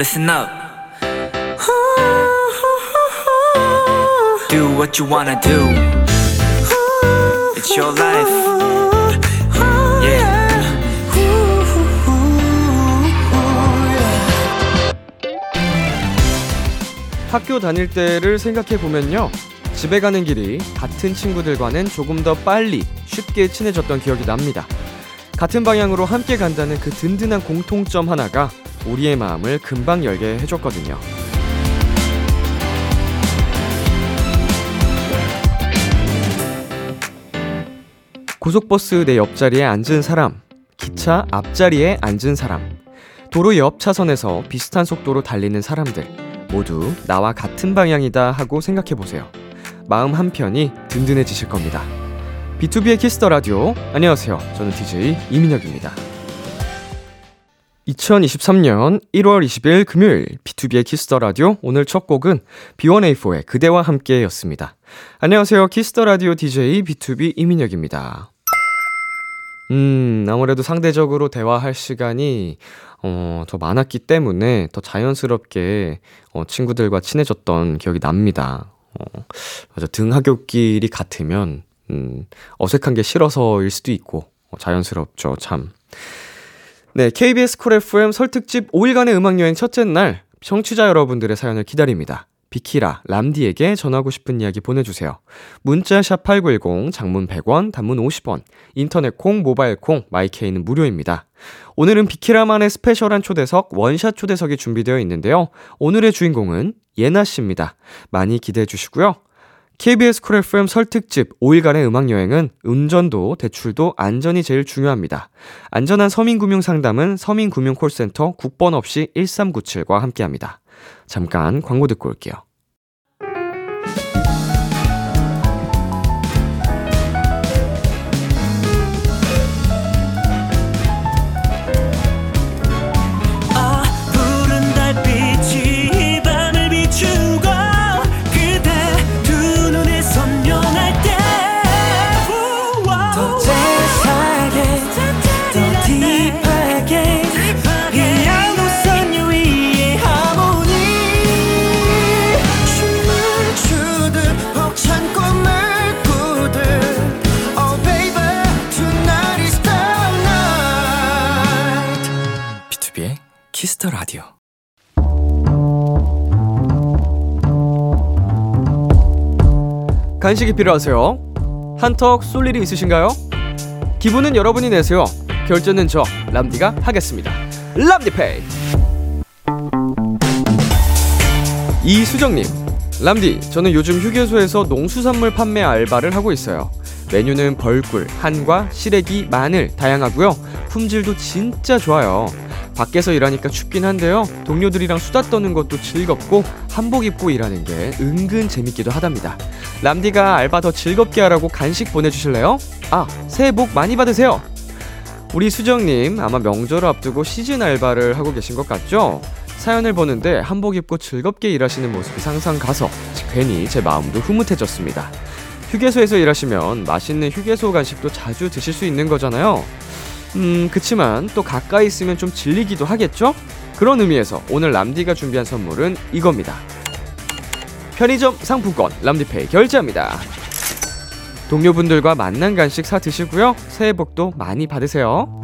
listen up. Do what you wanna do. It's your life. Yeah. 학교 다닐 때를 생각해 보면요. 집에 가는 길이 같은 친구들과는 조금 더 빨리 쉽게 친해졌던 기억이 납니다. 같은 방향으로 함께 간다는 그 든든한 공통점 하나가 우리의 마음을 금방 열게 해줬거든요. 고속버스 내 옆자리에 앉은 사람, 기차 앞자리에 앉은 사람, 도로 옆 차선에서 비슷한 속도로 달리는 사람들, 모두 나와 같은 방향이다 하고 생각해 보세요. 마음 한편이 든든해지실 겁니다. B2B의 키스터 라디오. 안녕하세요. 저는 DJ 이민혁입니다. 2023년 1월 20일 금요일 B2B의 키스터 라디오 오늘 첫 곡은 B1A4의 그대와 함께였습니다. 안녕하세요. 키스터 라디오 DJ B2B 이민혁입니다. 음, 아무래도 상대적으로 대화할 시간이 어, 더 많았기 때문에 더 자연스럽게 어, 친구들과 친해졌던 기억이 납니다. 어, 맞아. 등하굣길이 같으면 음, 어색한 게 싫어서일 수도 있고 어, 자연스럽죠, 참. 네, KBS 쿨 FM 설 특집 5일간의 음악 여행 첫째 날 청취자 여러분들의 사연을 기다립니다. 비키라, 람디에게 전하고 싶은 이야기 보내주세요. 문자 샵 8910, 장문 100원, 단문 50원, 인터넷 콩, 모바일 콩, 마이케이는 무료입니다. 오늘은 비키라만의 스페셜한 초대석, 원샷 초대석이 준비되어 있는데요. 오늘의 주인공은 예나 씨입니다. 많이 기대해 주시고요. KBS 쿨 FM 설 특집 5일간의 음악여행은 운전도 대출도 안전이 제일 중요합니다. 안전한 서민금융 상담은 서민금융콜센터 국번 없이 1397과 함께합니다. 잠깐 광고 듣고 올게요. Kiss the Radio. 간식이 필요하세요? 한턱 쏠 일이 있으신가요? 기분은 여러분이 내세요. 결제는 저 람디가 하겠습니다. 람디페이. 이수정님, 람디, 저는 요즘 휴게소에서 농수산물 판매 알바를 하고 있어요. 메뉴는 벌꿀, 한과, 시래기, 마늘 다양하고요. 품질도 진짜 좋아요. 밖에서 일하니까 춥긴 한데요. 동료들이랑 수다 떠는 것도 즐겁고 한복 입고 일하는 게 은근 재밌기도 하답니다. 람디가 알바 더 즐겁게 하라고 간식 보내주실래요? 아, 새해 복 많이 받으세요. 우리 수정님 아마 명절을 앞두고 시즌 알바를 하고 계신 것 같죠? 사연을 보는데 한복 입고 즐겁게 일하시는 모습이 상상 가서 괜히 제 마음도 흐뭇해졌습니다. 휴게소에서 일하시면 맛있는 휴게소 간식도 자주 드실 수 있는 거잖아요. 음, 그치만 또 가까이 있으면 좀 질리기도 하겠죠? 그런 의미에서 오늘 람디가 준비한 선물은 이겁니다. 편의점 상품권 람디페이 결제합니다. 동료분들과 만난 간식 사 드시고요. 새해 복도 많이 받으세요.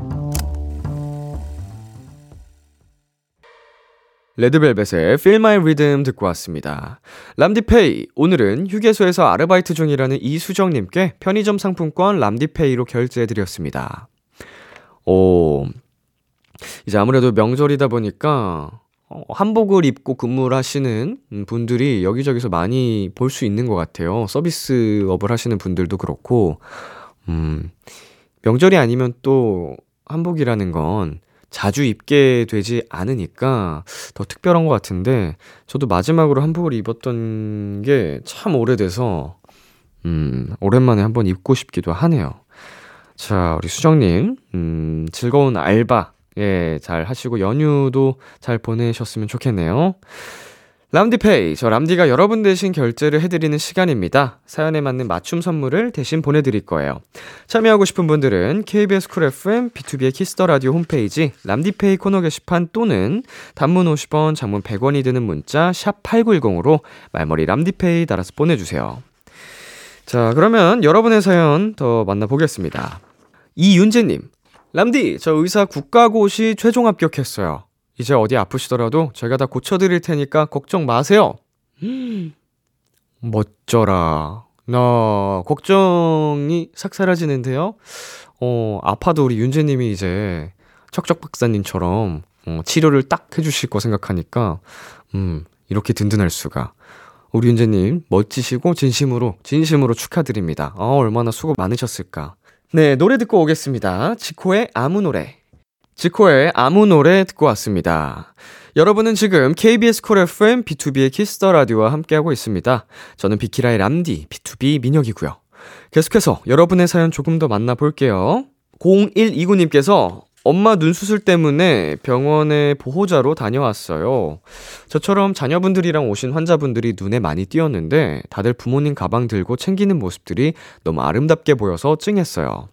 레드벨벳의 Feel My Rhythm 듣고 왔습니다. 람디페이, 오늘은 휴게소에서 아르바이트 중이라는 이수정님께 편의점 상품권 람디페이로 결제해드렸습니다. 오, 이제 아무래도 명절이다 보니까 어, 한복을 입고 근무를 하시는 분들이 여기저기서 많이 볼 수 있는 것 같아요. 서비스업을 하시는 분들도 그렇고, 음, 명절이 아니면 또 한복이라는 건 자주 입게 되지 않으니까 더 특별한 것 같은데, 저도 마지막으로 한복을 입었던 게 참 오래돼서, 음, 오랜만에 한번 입고 싶기도 하네요. 자, 우리 수정님, 음, 즐거운 알바, 예, 잘 하시고 연휴도 잘 보내셨으면 좋겠네요. 람디페이, 저 람디가 여러분 대신 결제를 해드리는 시간입니다. 사연에 맞는 맞춤 선물을 대신 보내드릴 거예요. 참여하고 싶은 분들은 KBS 쿨 FM, B2B의 키스터 라디오 홈페이지 람디페이 코너 게시판 또는 단문 50원, 장문 100원이 드는 문자 샵 #8910으로 말머리 람디페이 달아서 보내주세요. 자, 그러면 여러분의 사연 더 만나보겠습니다. 이윤재님, 람디, 저 의사 국가고시 최종 합격했어요. 이제 어디 아프시더라도 제가 다 고쳐드릴 테니까 걱정 마세요. 멋져라. 나 걱정이 싹 사라지는데요. 어, 아파도 우리 윤재님이 이제 척척 박사님처럼 어, 치료를 딱 해주실 거 생각하니까 음, 이렇게 든든할 수가. 우리 윤재님 멋지시고 진심으로 진심으로 축하드립니다. 아, 얼마나 수고 많으셨을까. 네, 노래 듣고 오겠습니다. 지코의 아무 노래. 지코의 아무 노래 듣고 왔습니다. 여러분은 지금 KBS 콜 FM B2B의 키스터 라디오와 함께하고 있습니다. 저는 비키라의 람디 BTOB 민혁이고요. 계속해서 여러분의 사연 조금 더 만나볼게요. 0129님께서 엄마 눈 수술 때문에 병원에 보호자로 다녀왔어요. 저처럼 자녀분들이랑 오신 환자분들이 눈에 많이 띄었는데 다들 부모님 가방 들고 챙기는 모습들이 너무 아름답게 보여서 찡했어요.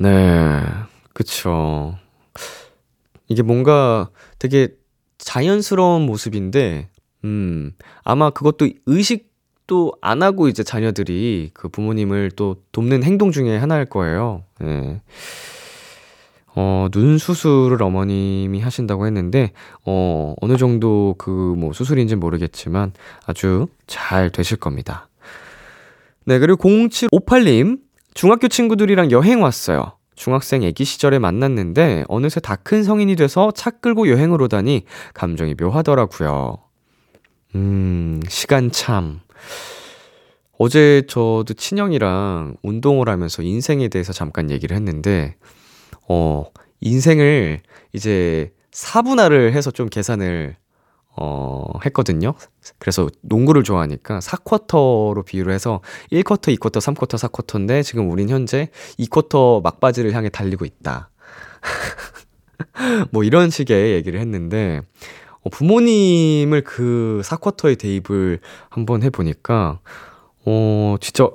네, 그쵸. 이게 뭔가 되게 자연스러운 모습인데, 음, 아마 그것도 의식도 안 하고 이제 자녀들이 그 부모님을 또 돕는 행동 중에 하나일 거예요. 네. 어, 눈 수술을 어머님이 하신다고 했는데, 어, 어느 정도 그 뭐 수술인지는 모르겠지만 아주 잘 되실 겁니다. 네, 그리고 0758님, 중학교 친구들이랑 여행 왔어요. 중학생 애기 시절에 만났는데 어느새 다 큰 성인이 돼서 차 끌고 여행을 오다니 감정이 묘하더라고요. 음, 시간 참. 어제 저도 친형이랑 운동을 하면서 인생에 대해서 잠깐 얘기를 했는데, 어, 인생을 이제 4분할을 해서 좀 계산을 어, 했거든요. 그래서 농구를 좋아하니까 4쿼터로 비유를 해서 1쿼터, 2쿼터, 3쿼터, 4쿼터인데 지금 우린 현재 2쿼터 막바지를 향해 달리고 있다. 뭐 이런 식의 얘기를 했는데 어, 부모님을 그 4쿼터에 대입을 한번 해보니까 어, 진짜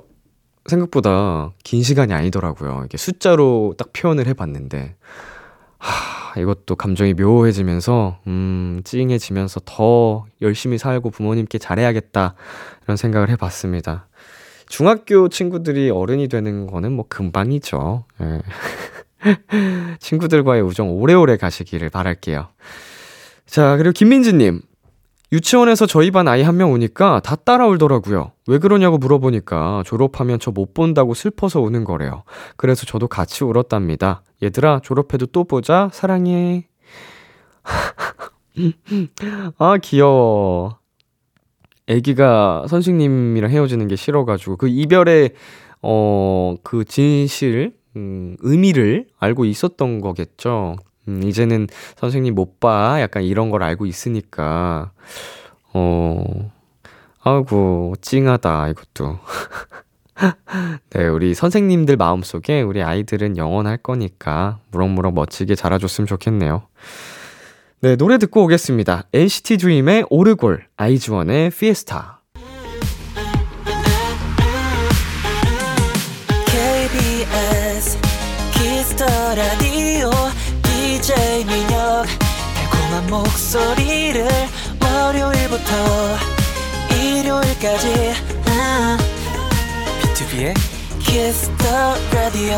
생각보다 긴 시간이 아니더라고요. 이게 숫자로 딱 표현을 해봤는데 하, 이것도 감정이 묘해지면서, 음, 찡해지면서 더 열심히 살고 부모님께 잘해야겠다. 이런 생각을 해봤습니다. 중학교 친구들이 어른이 되는 거는 뭐 금방이죠. 예. 친구들과의 우정 오래오래 가시기를 바랄게요. 자, 그리고 김민지님. 유치원에서 저희 반 아이 한 명 오니까 다 따라 울더라고요. 왜 그러냐고 물어보니까 졸업하면 저 못 본다고 슬퍼서 우는 거래요. 그래서 저도 같이 울었답니다. 얘들아, 졸업해도 또 보자. 사랑해. 아, 귀여워. 애기가 선생님이랑 헤어지는 게 싫어가지고 그 이별의, 어, 그 진실, 음, 의미를 알고 있었던 거겠죠. 음, 이제는 선생님 못 봐. 약간 이런 걸 알고 있으니까. 어, 아이고, 찡하다, 이것도. 네, 우리 선생님들 마음속에 우리 아이들은 영원할 거니까 무럭무럭 멋지게 자라줬으면 좋겠네요. 네, 노래 듣고 오겠습니다. NCT 드림의 오르골, 아이즈원의 피에스타. KBS Kiss the Radio 목소리를 월요일부터 일요일까지. 아, BTOB의 Kiss the Radio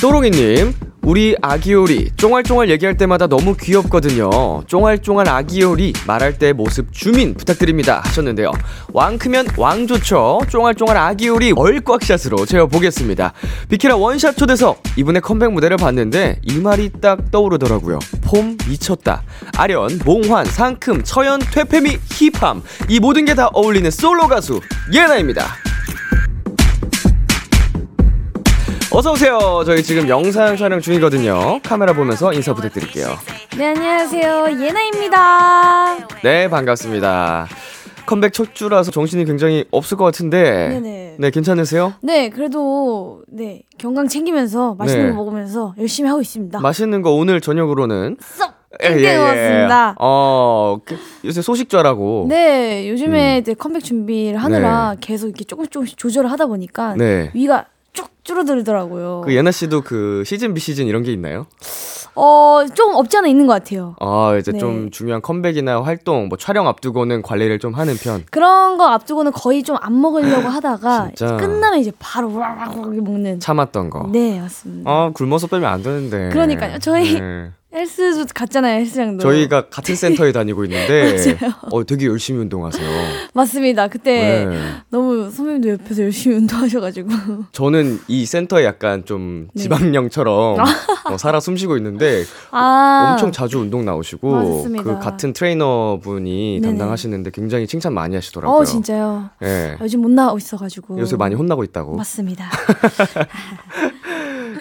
또롱이님, 우리 아기요리 쫑알쫑알 얘기할 때마다 너무 귀엽거든요. 쫑알쫑알 아기요리 말할 때 모습 주민 부탁드립니다 하셨는데요. 왕 크면 왕 좋죠. 쫑알쫑알 아기요리 얼꽉샷으로 재어보겠습니다. 비키라 원샷 초대석 이분의 컴백 무대를 봤는데 이 말이 딱 떠오르더라고요. 폼 미쳤다. 아련, 몽환, 상큼, 처연, 퇴폐미, 힙함 이 모든 게 다 어울리는 솔로 가수 예나입니다. 어서오세요. 저희 지금 영상 촬영 중이거든요. 카메라 보면서 인사 부탁드릴게요. 네, 안녕하세요. 예나입니다. 네, 반갑습니다. 컴백 첫 주라서 정신이 굉장히 없을 것 같은데. 네네. 네, 괜찮으세요? 네, 그래도 네 건강 챙기면서 맛있는 네. 거 먹으면서 열심히 하고 있습니다. 맛있는 거 오늘 저녁으로는 쏙 예, 예, 예. 먹었습니다. 어, 그, 요새 소식좌라고. 네, 요즘에 음. 이제 컴백 준비를 하느라 계속 이렇게 조금씩 조금씩 조절을 하다 보니까 네. 위가 쭉 줄어들더라고요. 그 예나 씨도 그 시즌 비시즌 이런 게 있나요? 어, 좀 없지 않아 있는 것 같아요. 아, 이제 네. 좀 중요한 컴백이나 활동, 뭐 촬영 앞두고는 관리를 좀 하는 편. 그런 거 앞두고는 거의 좀 안 먹으려고 하다가. 끝나면 이제 바로 와락 먹는. 참았던 거. 네, 맞습니다. 아, 굶어서 빼면 안 되는데. 그러니까요. 저희 네. 헬스도 갔잖아요, 헬스장도. 저희가 같은 센터에 다니고 있는데. 어 되게 열심히 운동하세요. 맞습니다. 그때 네. 너무 선배님도 옆에서 열심히 운동하셔가지고. 저는 이 센터에 약간 좀 네. 지방령처럼 어, 살아 숨쉬고 있는데 아. 엄청 자주 운동 나오시고 맞습니다. 그 같은 트레이너 분이 네네. 담당하시는데 굉장히 칭찬 많이 하시더라고요. 어, 진짜요. 예. 요즘 못 나오고 있어가지고. 요새 많이 혼나고 있다고. 맞습니다.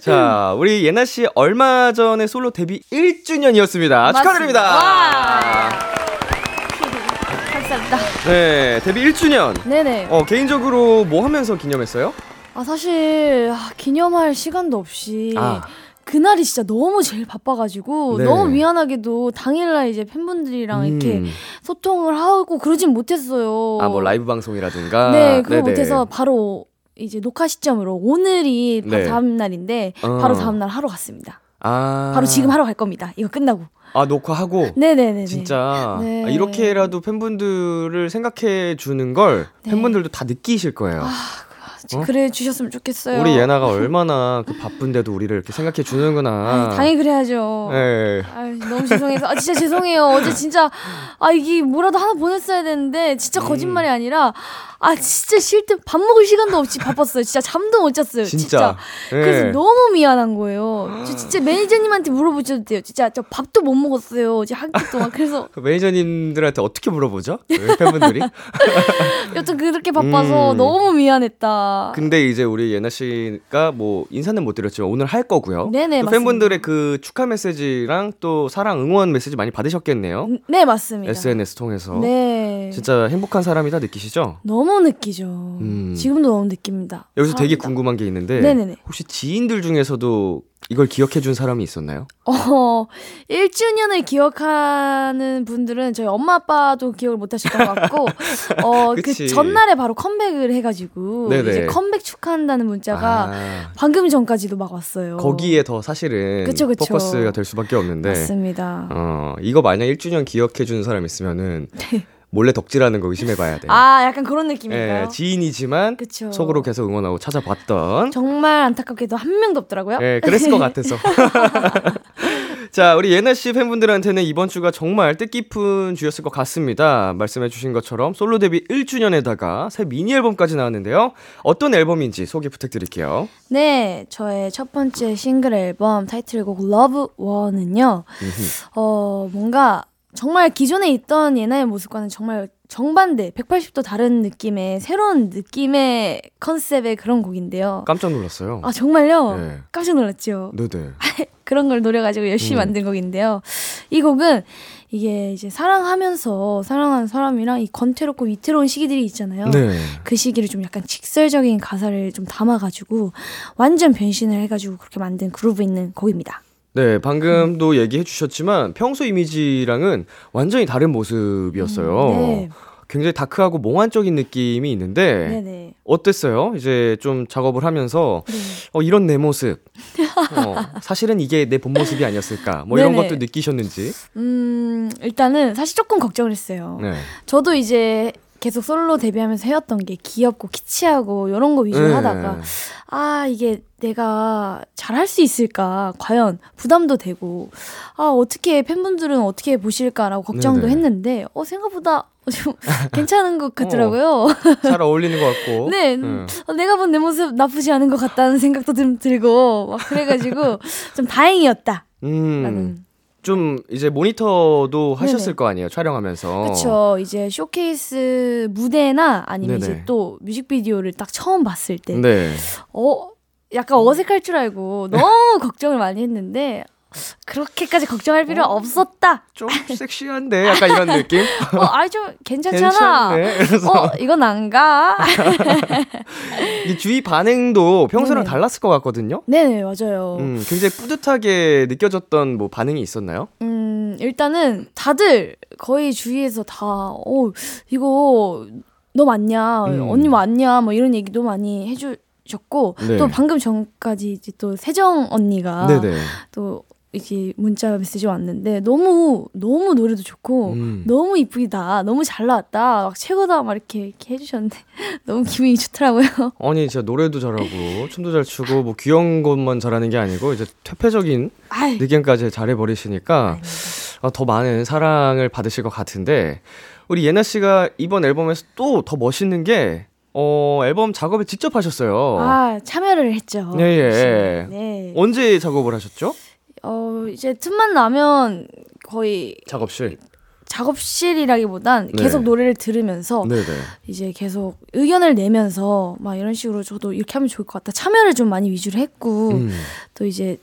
자, 우리 예나 씨 얼마 전에 솔로 데뷔 1주년이었습니다. 축하드립니다. 와. 감사합니다. 네, 데뷔 1주년. 네네. 어, 개인적으로 뭐 하면서 기념했어요? 아, 사실, 아, 기념할 시간도 없이. 아. 그날이 진짜 너무 제일 바빠가지고 네. 너무 미안하게도 당일날 이제 팬분들이랑 이렇게 음. 소통을 하고 그러진 못했어요. 아, 뭐 라이브 방송이라든가. 네, 그거 네네. 못해서 바로 이제 녹화 시점으로 오늘이 바로 네. 다음 날인데 어. 바로 다음 날 하러 갔습니다. 아. 바로 지금 하러 갈 겁니다. 이거 끝나고. 아, 녹화하고. 네네네. 진짜 네. 아, 이렇게라도 팬분들을 생각해 주는 걸 네. 팬분들도 다 느끼실 거예요. 어? 그래 주셨으면 좋겠어요. 우리 예나가 얼마나 그 바쁜데도 우리를 이렇게 생각해 주는구나. 아, 당연히 그래야죠. 예. 아유, 너무 죄송해서 아 진짜 죄송해요. 어제 진짜 아 이게 뭐라도 하나 보냈어야 되는데 진짜 거짓말이 음. 아니라 아 진짜 쉴 때 밥 먹을 시간도 없이 바빴어요. 진짜 잠도 못 잤어요. 진짜. 진짜. 예. 그래서 너무 미안한 거예요. 저 진짜 매니저님한테 물어보셔도 돼요. 진짜 저 밥도 못 먹었어요. 어제 한 끼 동안. 그래서 그 매니저님들한테 어떻게 물어보죠? 그 팬분들이? 여튼 그렇게 바빠서 음. 너무 미안했다. 근데 이제 우리 예나 씨가 뭐 인사는 못 드렸지만 오늘 할 거고요. 네네, 또 맞습니다. 팬분들의 그 축하 메시지랑 또 사랑 응원 메시지 많이 받으셨겠네요. 네 맞습니다. SNS 통해서. 네. 진짜 행복한 사람이다 느끼시죠? 너무 느끼죠. 음. 지금도 너무 느낍니다. 여기서 되게 사랑합니다. 궁금한 게 있는데 네네네. 혹시 지인들 중에서도 이걸 기억해 준 사람이 있었나요? 어, 1주년을 기억하는 분들은 저희 엄마 아빠도 기억을 못 하실 것 같고, 어, 그. 전날에 바로 컴백을 해 가지고, 네네. 이제 컴백 축하한다는 문자가 아, 방금 전까지도 막 왔어요. 거기에 더 사실은 그쵸, 그쵸. 포커스가 될 수밖에 없는데 맞습니다. 어, 이거 만약 1주년 기억해 주는 사람 있으면은 몰래 덕질하는 거 의심해 봐야 돼요. 네. 아, 약간 그런 느낌인가요? 예, 지인이지만 그쵸. 속으로 계속 응원하고 찾아봤던 정말 안타깝게도 한 명도 없더라고요. 예, 그랬을 것 같아서. 자, 우리 예나 씨 팬분들한테는 이번 주가 정말 뜻깊은 주였을 것 같습니다. 말씀해주신 것처럼 솔로 데뷔 1주년에다가 새 미니 앨범까지 나왔는데요. 어떤 앨범인지 소개 부탁드릴게요. 네, 저의 첫 번째 싱글 앨범 타이틀곡 Love War은요. 어, 뭔가 정말 기존에 있던 예나의 모습과는 정말 정반대, 180도 다른 느낌의 새로운 느낌의 컨셉의 그런 곡인데요. 깜짝 놀랐어요. 아, 정말요? 네. 깜짝 놀랐죠. 네네. 그런 걸 노려가지고 열심히 음. 만든 곡인데요. 이 곡은 이게 이제 사랑하면서 사랑하는 사람이랑 이 권태롭고 위태로운 시기들이 있잖아요. 네. 그 시기를 좀 약간 직설적인 가사를 좀 담아가지고 완전 변신을 해가지고 그렇게 만든 그루브 있는 곡입니다. 네, 방금도 얘기해 주셨지만 평소 이미지랑은 완전히 다른 모습이었어요. 네. 굉장히 다크하고 몽환적인 느낌이 있는데 네네. 어땠어요? 이제 좀 작업을 하면서 네. 어, 이런 내 모습. 어, 사실은 이게 내 본 모습이 아니었을까? 뭐 이런 네네. 것도 느끼셨는지. 음, 일단은 사실 조금 걱정을 했어요. 네. 저도 이제 계속 솔로 데뷔하면서 해왔던 게 귀엽고 키치하고 이런 거 위주로 네. 하다가 아 이게 내가 잘할 수 있을까 과연 부담도 되고 아 어떻게 팬분들은 어떻게 보실까라고 걱정도 네네. 했는데 어 생각보다 좀 괜찮은 것 같더라고요. 잘 어울리는 것 같고. 네, 음, 어, 내가 본 내 모습 나쁘지 않은 것 같다는 생각도 좀 들고 막 그래가지고 좀 다행이었다. 음. 라는. 좀 이제 모니터도 하셨을 네네. 거 아니에요, 촬영하면서. 그쵸. 이제 쇼케이스 무대나 아니면 네네. 이제 또 뮤직비디오를 딱 처음 봤을 때, 네. 어, 약간 어색할 줄 알고 너무 걱정을 많이 했는데, 그렇게까지 걱정할 필요 없었다. 좀 섹시한데 약간 이런 느낌? 어, 아이 좀 괜찮잖아. 그래서 어, 이건 안 가. 이 주위 반응도 평소랑 네네. 달랐을 것 같거든요. 네네, 맞아요. 음. 음, 굉장히 뿌듯하게 느껴졌던 뭐 반응이 있었나요? 일단은 다들 거의 주위에서 다, 어, 이거 너 맞냐, 음. 언니 맞냐, 뭐 이런 얘기도 많이 해주 셨고, 네. 또 방금 전까지 이제 또 세정 언니가 네네. 또 이제 문자 메시지 왔는데 너무 너무 노래도 좋고 음. 너무 이쁘다 너무 잘 나왔다 막 최고다 막 이렇게, 이렇게 해주셨는데 너무 기분이 좋더라고요. 아니 진짜 노래도 잘하고 춤도 잘 추고 뭐 귀여운 것만 잘하는 게 아니고 이제 퇴폐적인 아이, 느낌까지 잘해 버리시니까 어, 더 많은 사랑을 받으실 것 같은데 우리 예나 씨가 이번 앨범에서 또 더 멋있는 게 어, 앨범 작업을 직접 하셨어요. 아 참여를 했죠. 예, 예. 네. 언제 작업을 하셨죠? 어 이제 틈만 나면 거의 작업실. 작업실이라기보단 네. 계속 노래를 들으면서 네네. 이제 계속 의견을 내면서 막 이런 식으로 저도 이렇게 하면 좋을 것 같다 참여를 좀 많이 위주로 했고 음. 또 이제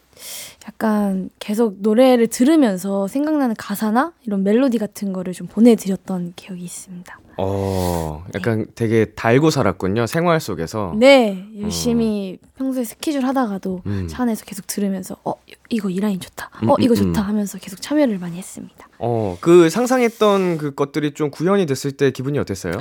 약간 계속 노래를 들으면서 생각나는 가사나 이런 멜로디 같은 거를 좀 보내드렸던 기억이 있습니다. 어, 약간 되게 달고 살았군요. 생활 속에서. 네, 열심히 평소에 스케줄 하다가도 어. 음. 차 안에서 계속 들으면서 어 이거 이 라인 좋다, 어 음, 이거 음, 좋다 음. 하면서 계속 참여를 많이 했습니다. 어, 그 상상했던 그 것들이 좀 구현이 됐을 때 기분이 어땠어요?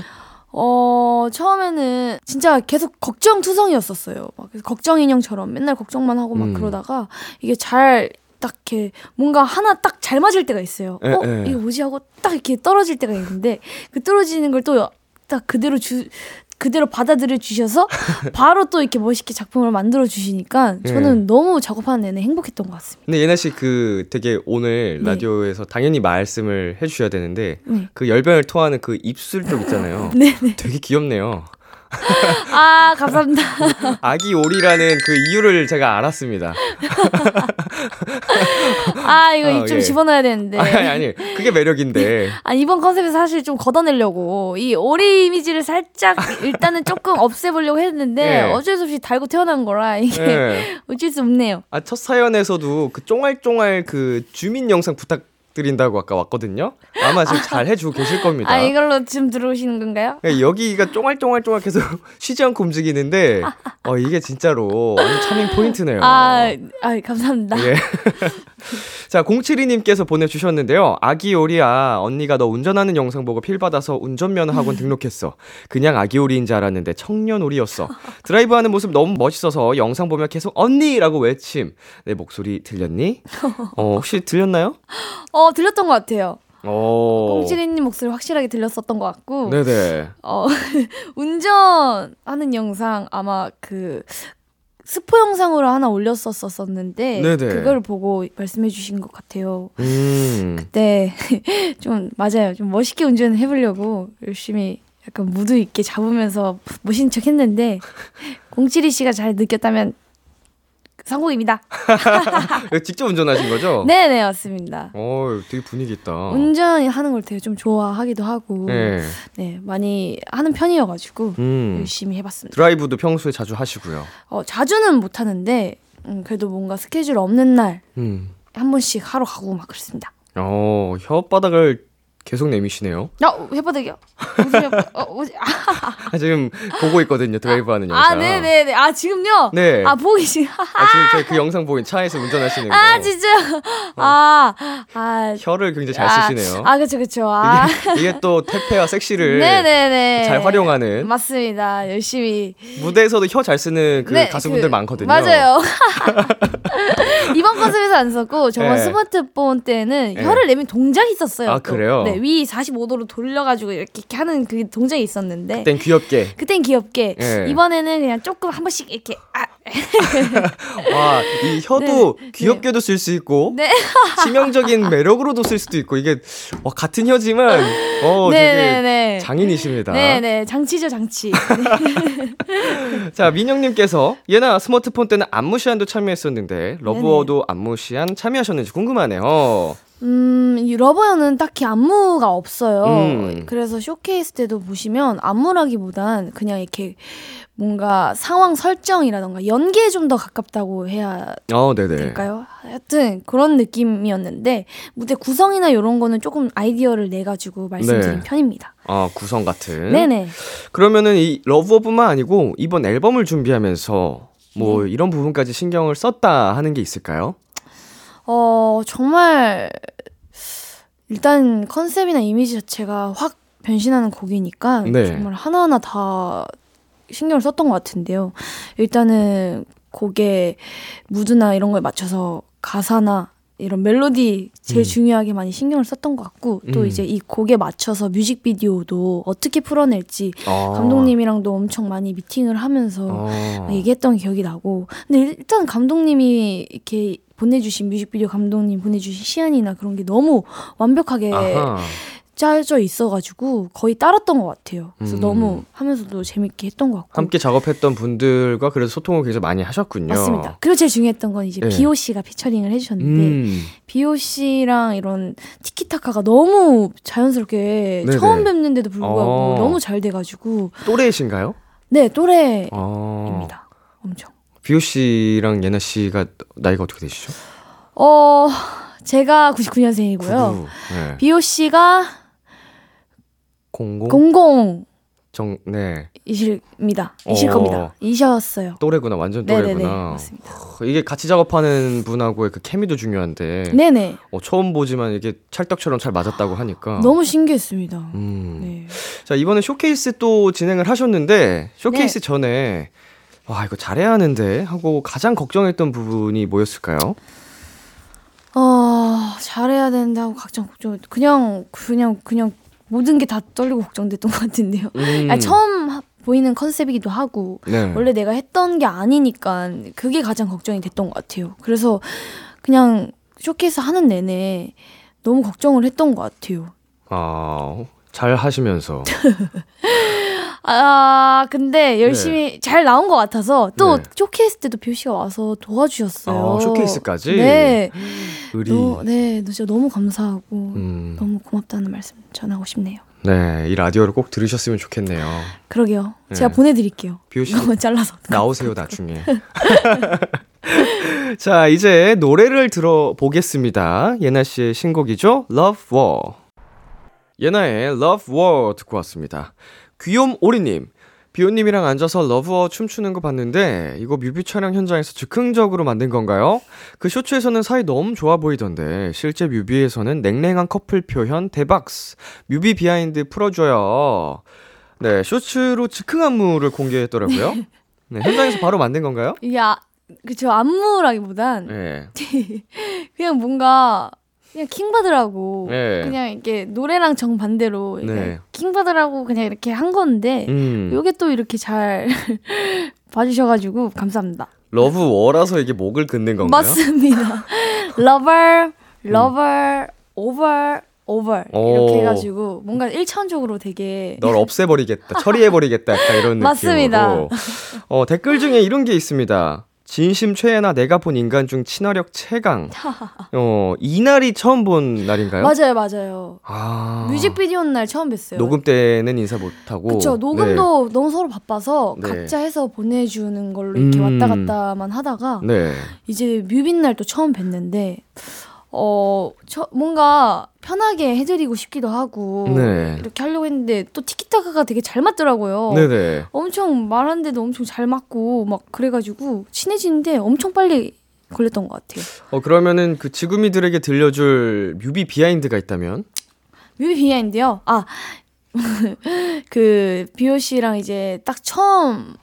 어 처음에는 진짜 계속 걱정 투성이었었어요. 막 걱정 인형처럼 맨날 걱정만 하고 막 음. 그러다가 이게 잘 딱 이렇게 뭔가 하나 딱 잘 맞을 때가 있어요. 에, 어 에. 이거 뭐지 하고 딱 이렇게 떨어질 때가 있는데 그 떨어지는 걸 또 딱 그대로 주 그대로 받아들여 주셔서 바로 또 이렇게 멋있게 작품을 만들어 주시니까 예. 저는 너무 작업하는 내내 행복했던 것 같습니다. 근데 예나 씨 그 되게 오늘 네. 라디오에서 당연히 말씀을 해주셔야 되는데 네. 그 열변을 토하는 그 입술 쪽 있잖아요. 네네. 되게 귀엽네요. 아 감사합니다. 아기 오리라는 그 이유를 제가 알았습니다. 아 이거 어, 좀 예. 집어넣어야 되는데. 아니 아니 그게 매력인데. 아 이번 컨셉에서 사실 좀 걷어내려고 이 오리 이미지를 살짝 일단은 조금 없애보려고 했는데 예. 어쩔 수 없이 달고 태어난 거라 이게 예. 어쩔 수 없네요. 아, 첫 사연에서도 그 쫑알쫑알 그 주민 영상 부탁 드린다고 아까 왔거든요. 아마 지금 잘 해주고 계실 겁니다. 아 이걸로 지금 들어오시는 건가요? 예, 여기가 쫑알쫑알쫑알 계속 쉬지 않고 움직이는데 어 이게 진짜로 완전 charming 포인트네요. 아, 아 감사합니다. 예. 자, 072님께서 보내주셨는데요. 아기 오리야, 언니가 너 운전하는 영상 보고 feel 받아서 운전면허 학원 등록했어. 그냥 아기 오리인 줄 알았는데 청년 오리였어. 드라이브 하는 모습 너무 멋있어서 영상 보면 계속 언니라고 외침. 내 목소리 들렸니? 어, 혹시 들렸나요? 어 들렸던 것 같아요. 어. 꽁치리님 목소리 확실하게 들렸었던 것 같고 네네. 어, 운전하는 영상 아마 그 스포 영상으로 하나 올렸었었는데 네네. 그걸 보고 말씀해 주신 것 같아요. 음. 네, 좀 맞아요. 좀 멋있게 운전을 해보려고 열심히 약간 무드 있게 잡으면서 멋있는 척 했는데 공칠이 씨가 잘 느꼈다면 성공입니다. 이거 직접 운전하신 거죠? 네네 맞습니다. 어, 되게 분위기 있다. 운전하는 걸 되게 좀 좋아하기도 하고 네. 네 많이 하는 편이어가지고 음. 열심히 해봤습니다. 드라이브도 평소에 자주 하시고요. 어, 자주는 못 하는데 음, 그래도 뭔가 스케줄 없는 날 한 음. 번씩 하러 가고 막 그렇습니다. 어, 혓바닥을 계속 내미시네요. 어? 무슨 해바닥? 어, 뭐지? 아, 아, 지금 보고 있거든요. 드라이브 하는 영상. 아, 네네네. 아, 지금요? 네. 아, 보기 싫 아, 지금 저희 그 영상 보인 차에서 운전하시는 거. 아, 진짜. 아, 아. 혀를 굉장히 잘 아, 쓰시네요. 아, 그쵸, 그쵸. 아. 이게, 이게 또 태페와 섹시를 네네네. 잘 활용하는 맞습니다. 열심히. 무대에서도 혀 잘 쓰는 그 네, 가수분들 그- 많거든요. 맞아요. 이번 컨셉에서 안 썼고, 저번 네. 스마트폰 때는 네. 혀를 내면 동작이 있었어요. 아, 또. 그래요? 네, 위 45도로 돌려가지고 이렇게, 이렇게 하는 그 동작이 있었는데. 그땐 귀엽게. 그땐 귀엽게 네. 이번에는 그냥 조금 한 번씩 이렇게 아, 와, 이 혀도 귀엽게도 쓸수 있고 네. 치명적인 매력으로도 쓸 수도 있고 이게 와, 같은 혀지만 어 되게 네네네 장인이십니다. 네네 장치죠 장치 자, 민영님께서 예나 스마트폰 때는 안무시안도 참여했었는데 Love War도 안무시안 참여하셨는지 궁금하네요. 음, 이 Love War는 딱히 안무가 없어요. 음. 그래서 쇼케이스 때도 보시면 안무라기보단 그냥 이렇게 뭔가 상황 설정이라던가 연기에 좀 더 가깝다고 해야 어. 될까요? 하여튼 그런 느낌이었는데 무대 구성이나 이런 거는 조금 아이디어를 내 가지고 말씀드린 네. 편입니다. 아, 구성 같은. 네네. 그러면은 이 러브어뿐만 아니고 이번 앨범을 준비하면서 뭐 네. 이런 부분까지 신경을 썼다 하는 게 있을까요? 어 정말 일단 컨셉이나 이미지 자체가 확 변신하는 곡이니까 네. 정말 하나하나 다 신경을 썼던 것 같은데요. 일단은 곡의 무드나 이런 거에 맞춰서 가사나 이런 멜로디 제일 음. 중요하게 많이 신경을 썼던 것 같고 또 음. 이제 이 곡에 맞춰서 뮤직비디오도 어떻게 풀어낼지 아. 감독님이랑도 엄청 많이 미팅을 하면서 어. 얘기했던 기억이 나고 근데 일단 감독님이 이렇게 보내주신 뮤직비디오 감독님 보내주신 시안이나 그런 게 너무 완벽하게 아하. 짜져 있어가지고 거의 따랐던 것 같아요. 그래서 음. 너무 하면서도 재밌게 했던 것 같고 함께 작업했던 분들과 그래서 소통을 굉장히 많이 하셨군요. 맞습니다. 그리고 제일 중요했던 건 이제 네. 비오 씨가 피처링을 해주셨는데 음. 비오 씨랑 이런 티키타카가 너무 자연스럽게 네네. 처음 뵙는데도 불구하고 어. 너무 잘 돼가지고 또래이신가요? 네 또래입니다. 어. 엄청. 비오 씨랑 예나 씨가 나이가 어떻게 되시죠? 어 제가 99년생이고요. 구구. 네. 비오 씨가 공공 공공 정 네. 이실입니다. 이실 어. 겁니다. 이셨어요. 또래구나. 완전 네네네 또래구나. 맞습니다. 어, 이게 같이 작업하는 분하고의 그 케미도 중요한데 네네 어, 처음 보지만 이게 찰떡처럼 잘 맞았다고 하니까 너무 신기했습니다. 음. 네. 자 이번에 쇼케이스 또 진행을 하셨는데 쇼케이스 네. 전에 와 이거 잘해야 하는데 하고 가장 걱정했던 부분이 뭐였을까요? 어 잘해야 되는데 하고 각종 걱정 그냥 그냥 그냥 모든 게 다 떨리고 걱정됐던 것 같은데요. 음. 아니, 처음 하- 보이는 컨셉이기도 하고 네. 원래 내가 했던 게 아니니까 그게 가장 걱정이 됐던 것 같아요. 그래서 그냥 쇼케이스 하는 내내 너무 걱정을 했던 것 같아요. 아, 잘 하시면서 아 근데 열심히 잘 나온 것 같아서 또 네. 쇼케이스 때도 비오 씨가 와서 도와주셨어요. 아, 쇼케이스까지? 네, 의리 너, 네, 너 진짜 너무 감사하고 음. 너무 고맙다는 말씀 전하고 싶네요. 네, 이 라디오를 꼭 들으셨으면 좋겠네요. 그러게요. 네. 제가 보내드릴게요. 비오 씨 잘라서. 나오세요 나중에. 자 이제 노래를 들어보겠습니다. 예나 씨의 신곡이죠, Love War. 예나의 Love War 듣고 왔습니다. 귀욤 오리님. 비오님이랑 앉아서 Love War 춤추는 거 봤는데 이거 뮤비 촬영 현장에서 즉흥적으로 만든 건가요? 그 쇼츠에서는 사이 너무 좋아 보이던데 실제 뮤비에서는 냉랭한 커플 표현 대박스 뮤비 비하인드 풀어줘요. 네 쇼츠로 즉흥 안무를 공개했더라고요. 네, 현장에서 바로 만든 건가요? 아, 그쵸 안무라기보단 네. 그냥 뭔가 그냥 킹 받으라고 네. 그냥 이렇게 노래랑 정 반대로 네. 킹 받으라고 그냥 이렇게 한 건데 음. 요게 또 이렇게 잘 봐주셔가지고 감사합니다. Love War라서 이게 목을 긋는 건가요? 맞습니다. Love War, Love War, over, over 오. 이렇게 해가지고 뭔가 일차원적으로 되게 널 없애버리겠다, 처리해버리겠다, 약간 이런 맞습니다. 느낌으로. 어, 댓글 중에 이런 게 있습니다. 진심 최예나 내가 본 인간 중 친화력 최강. 어, 이날이 처음 본 날인가요? 맞아요, 맞아요. 아. 뮤직비디오 날 처음 뵀어요. 녹음 때는 인사 못 하고. 그쵸 녹음도 너무 서로 바빠서 네. 각자 해서 보내주는 걸로 이렇게 음. 왔다 갔다만 하다가 네. 네. 이제 뮤비 날또 처음 뵀는데 어 저, 뭔가 편하게 해드리고 싶기도 하고 네. 이렇게 하려고 했는데 또 티키타카가 되게 잘 맞더라고요. 네네. 엄청 말하는데도 엄청 잘 맞고 막 그래가지고 친해지는데 엄청 빨리 걸렸던 것 같아요. 어, 그러면은 그 지구미들에게 들려줄 뮤비 비하인드가 있다면? 뮤비 비하인데요. 아, 그, 비오 씨랑 이제 딱 처음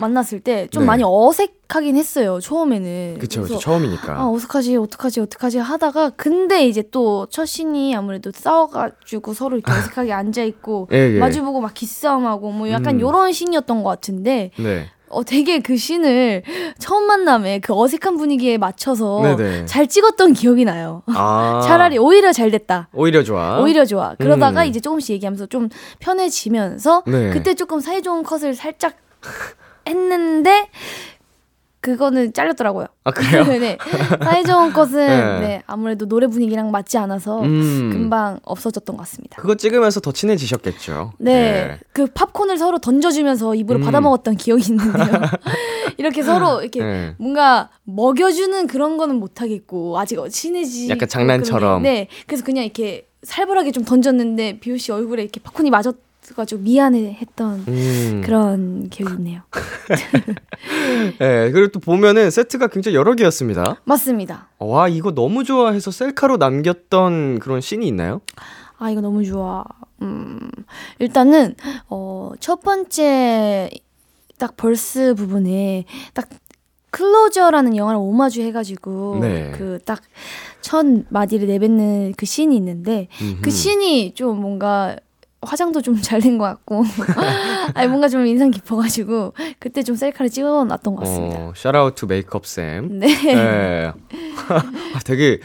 만났을 때 좀 네. 많이 어색하긴 했어요, 처음에는. 그쵸, 그쵸. 처음이니까. 아, 어떡하지, 어떡하지, 어떡하지 하다가, 근데 이제 또첫 씬이 아무래도 싸워가지고 서로 이렇게 어색하게 앉아있고, 예, 예. 마주보고 막 기싸움하고, 뭐 약간 음. 요런 씬이었던 것 같은데, 네. 어, 되게 그 씬을 처음 만남에 그 어색한 분위기에 맞춰서 네네. 잘 찍었던 기억이 나요. 아. 차라리 오히려 잘 됐다. 오히려 좋아. 오히려 좋아. 그러다가 음. 이제 조금씩 얘기하면서 좀 편해지면서 네. 그때 조금 사이좋은 컷을 살짝 했는데 그거는 잘렸더라고요. 아, 그래요? 네. 사이좋은 것은 네. 네. 아무래도 노래 분위기랑 맞지 않아서 음. 금방 없어졌던 것 같습니다. 그거 찍으면서 더 친해지셨겠죠. 네. 그 팝콘을 서로 던져주면서 입으로 음. 받아 먹었던 기억이 있는데요. 이렇게 서로 이렇게 네. 뭔가 먹여주는 그런 거는 못하겠고 아직 친해지 약간 장난처럼. 네 그래서 그냥 이렇게 살벌하게 좀 던졌는데 비오 씨 얼굴에 이렇게 팝콘이 맞았 가지고 미안해했던 음. 그런 기억이 있네요. 네, 그리고 또 보면은 세트가 굉장히 여러 개였습니다. 맞습니다. 와, 이거 너무 좋아해서 셀카로 남겼던 그런 씬이 있나요? 아 이거 너무 좋아. 음 일단은 어 첫 번째 딱 verse 부분에 딱 Closer라는 영화를 오마주 해가지고 네. 그 딱 첫 마디를 내뱉는 그 씬이 있는데 그 음흠. 씬이 좀 뭔가 화장도 좀 잘 된 것 같고 아니 뭔가 좀 인상 깊어가지고 그때 좀 셀카를 찍어놨던 것 같습니다. 어, shout out to 메이크업 쌤. 네. 네. 아, 되게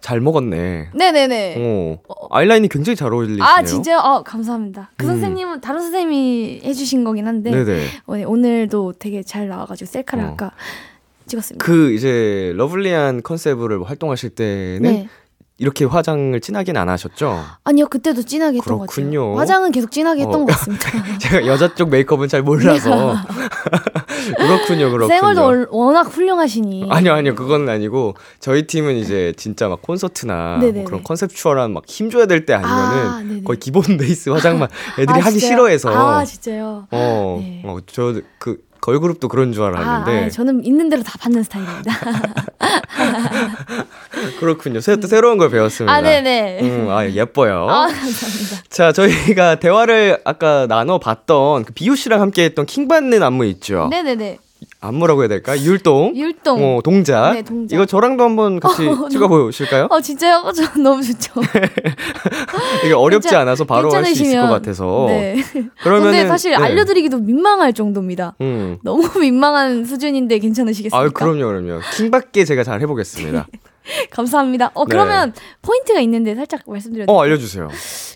잘 먹었네. 네네네. 어, 아이라인이 굉장히 잘 어울리시네요. 아 진짜요? 아 감사합니다. 그 음. 선생님은 다른 선생님이 해주신 거긴 한데 네네. 오늘, 오늘도 되게 잘 나와가지고 셀카를 어. 아까 찍었습니다. 그 이제 러블리한 컨셉으로 활동하실 때는 네. 이렇게 화장을 진하게는 안 하셨죠? 아니요 그때도 진하게 했던 것 그렇군요. 같아요. 화장은 계속 진하게 했던 어. 것 같습니다. 제가 여자 쪽 메이크업은 잘 몰라서 그렇군요, 그렇군요. 생얼도 월- 워낙 훌륭하시니. 아니요, 아니요, 그건 아니고 저희 팀은 이제 진짜 막 콘서트나 뭐. 그런 컨셉추얼한 막 힘줘야 될 때 아니면은 아. 거의 기본 베이스 화장만 애들이 아, 하기? 싫어해서 아 진짜요? 어, 네. 어, 저 그 걸그룹도 그런 줄 아, 알았는데 아, 저는 있는 대로 다 받는 스타일입니다. 그렇군요. 새, 또 새로운 걸 배웠습니다. 아 네네. 음, 아 예뻐요. 아 감사합니다. 자, 저희가 대화를 아까 나눠봤던 그 비우 씨랑 함께 했던 킹 받는 안무 있죠. 네네네. 안무라고 해야 될까? 율동. 율동. 어, 동작. 네, 동작. 이거 저랑도 한번 같이 어, 찍어 보실까요? 어 진짜요? 어, 저 너무 좋죠. 이게 어렵지 괜찮- 않아서 바로 할 수 있을 것. 같아서. 네. 그러면 근데 사실 알려드리기도 민망할 정도입니다. 음. 너무 민망한 수준인데 괜찮으시겠습니까? 아유, 그럼요, 그럼요. 킹받게 제가 잘 해보겠습니다. 감사합니다. 어 네. 그러면 포인트가 있는데 살짝 말씀드려도 어, 알려주세요.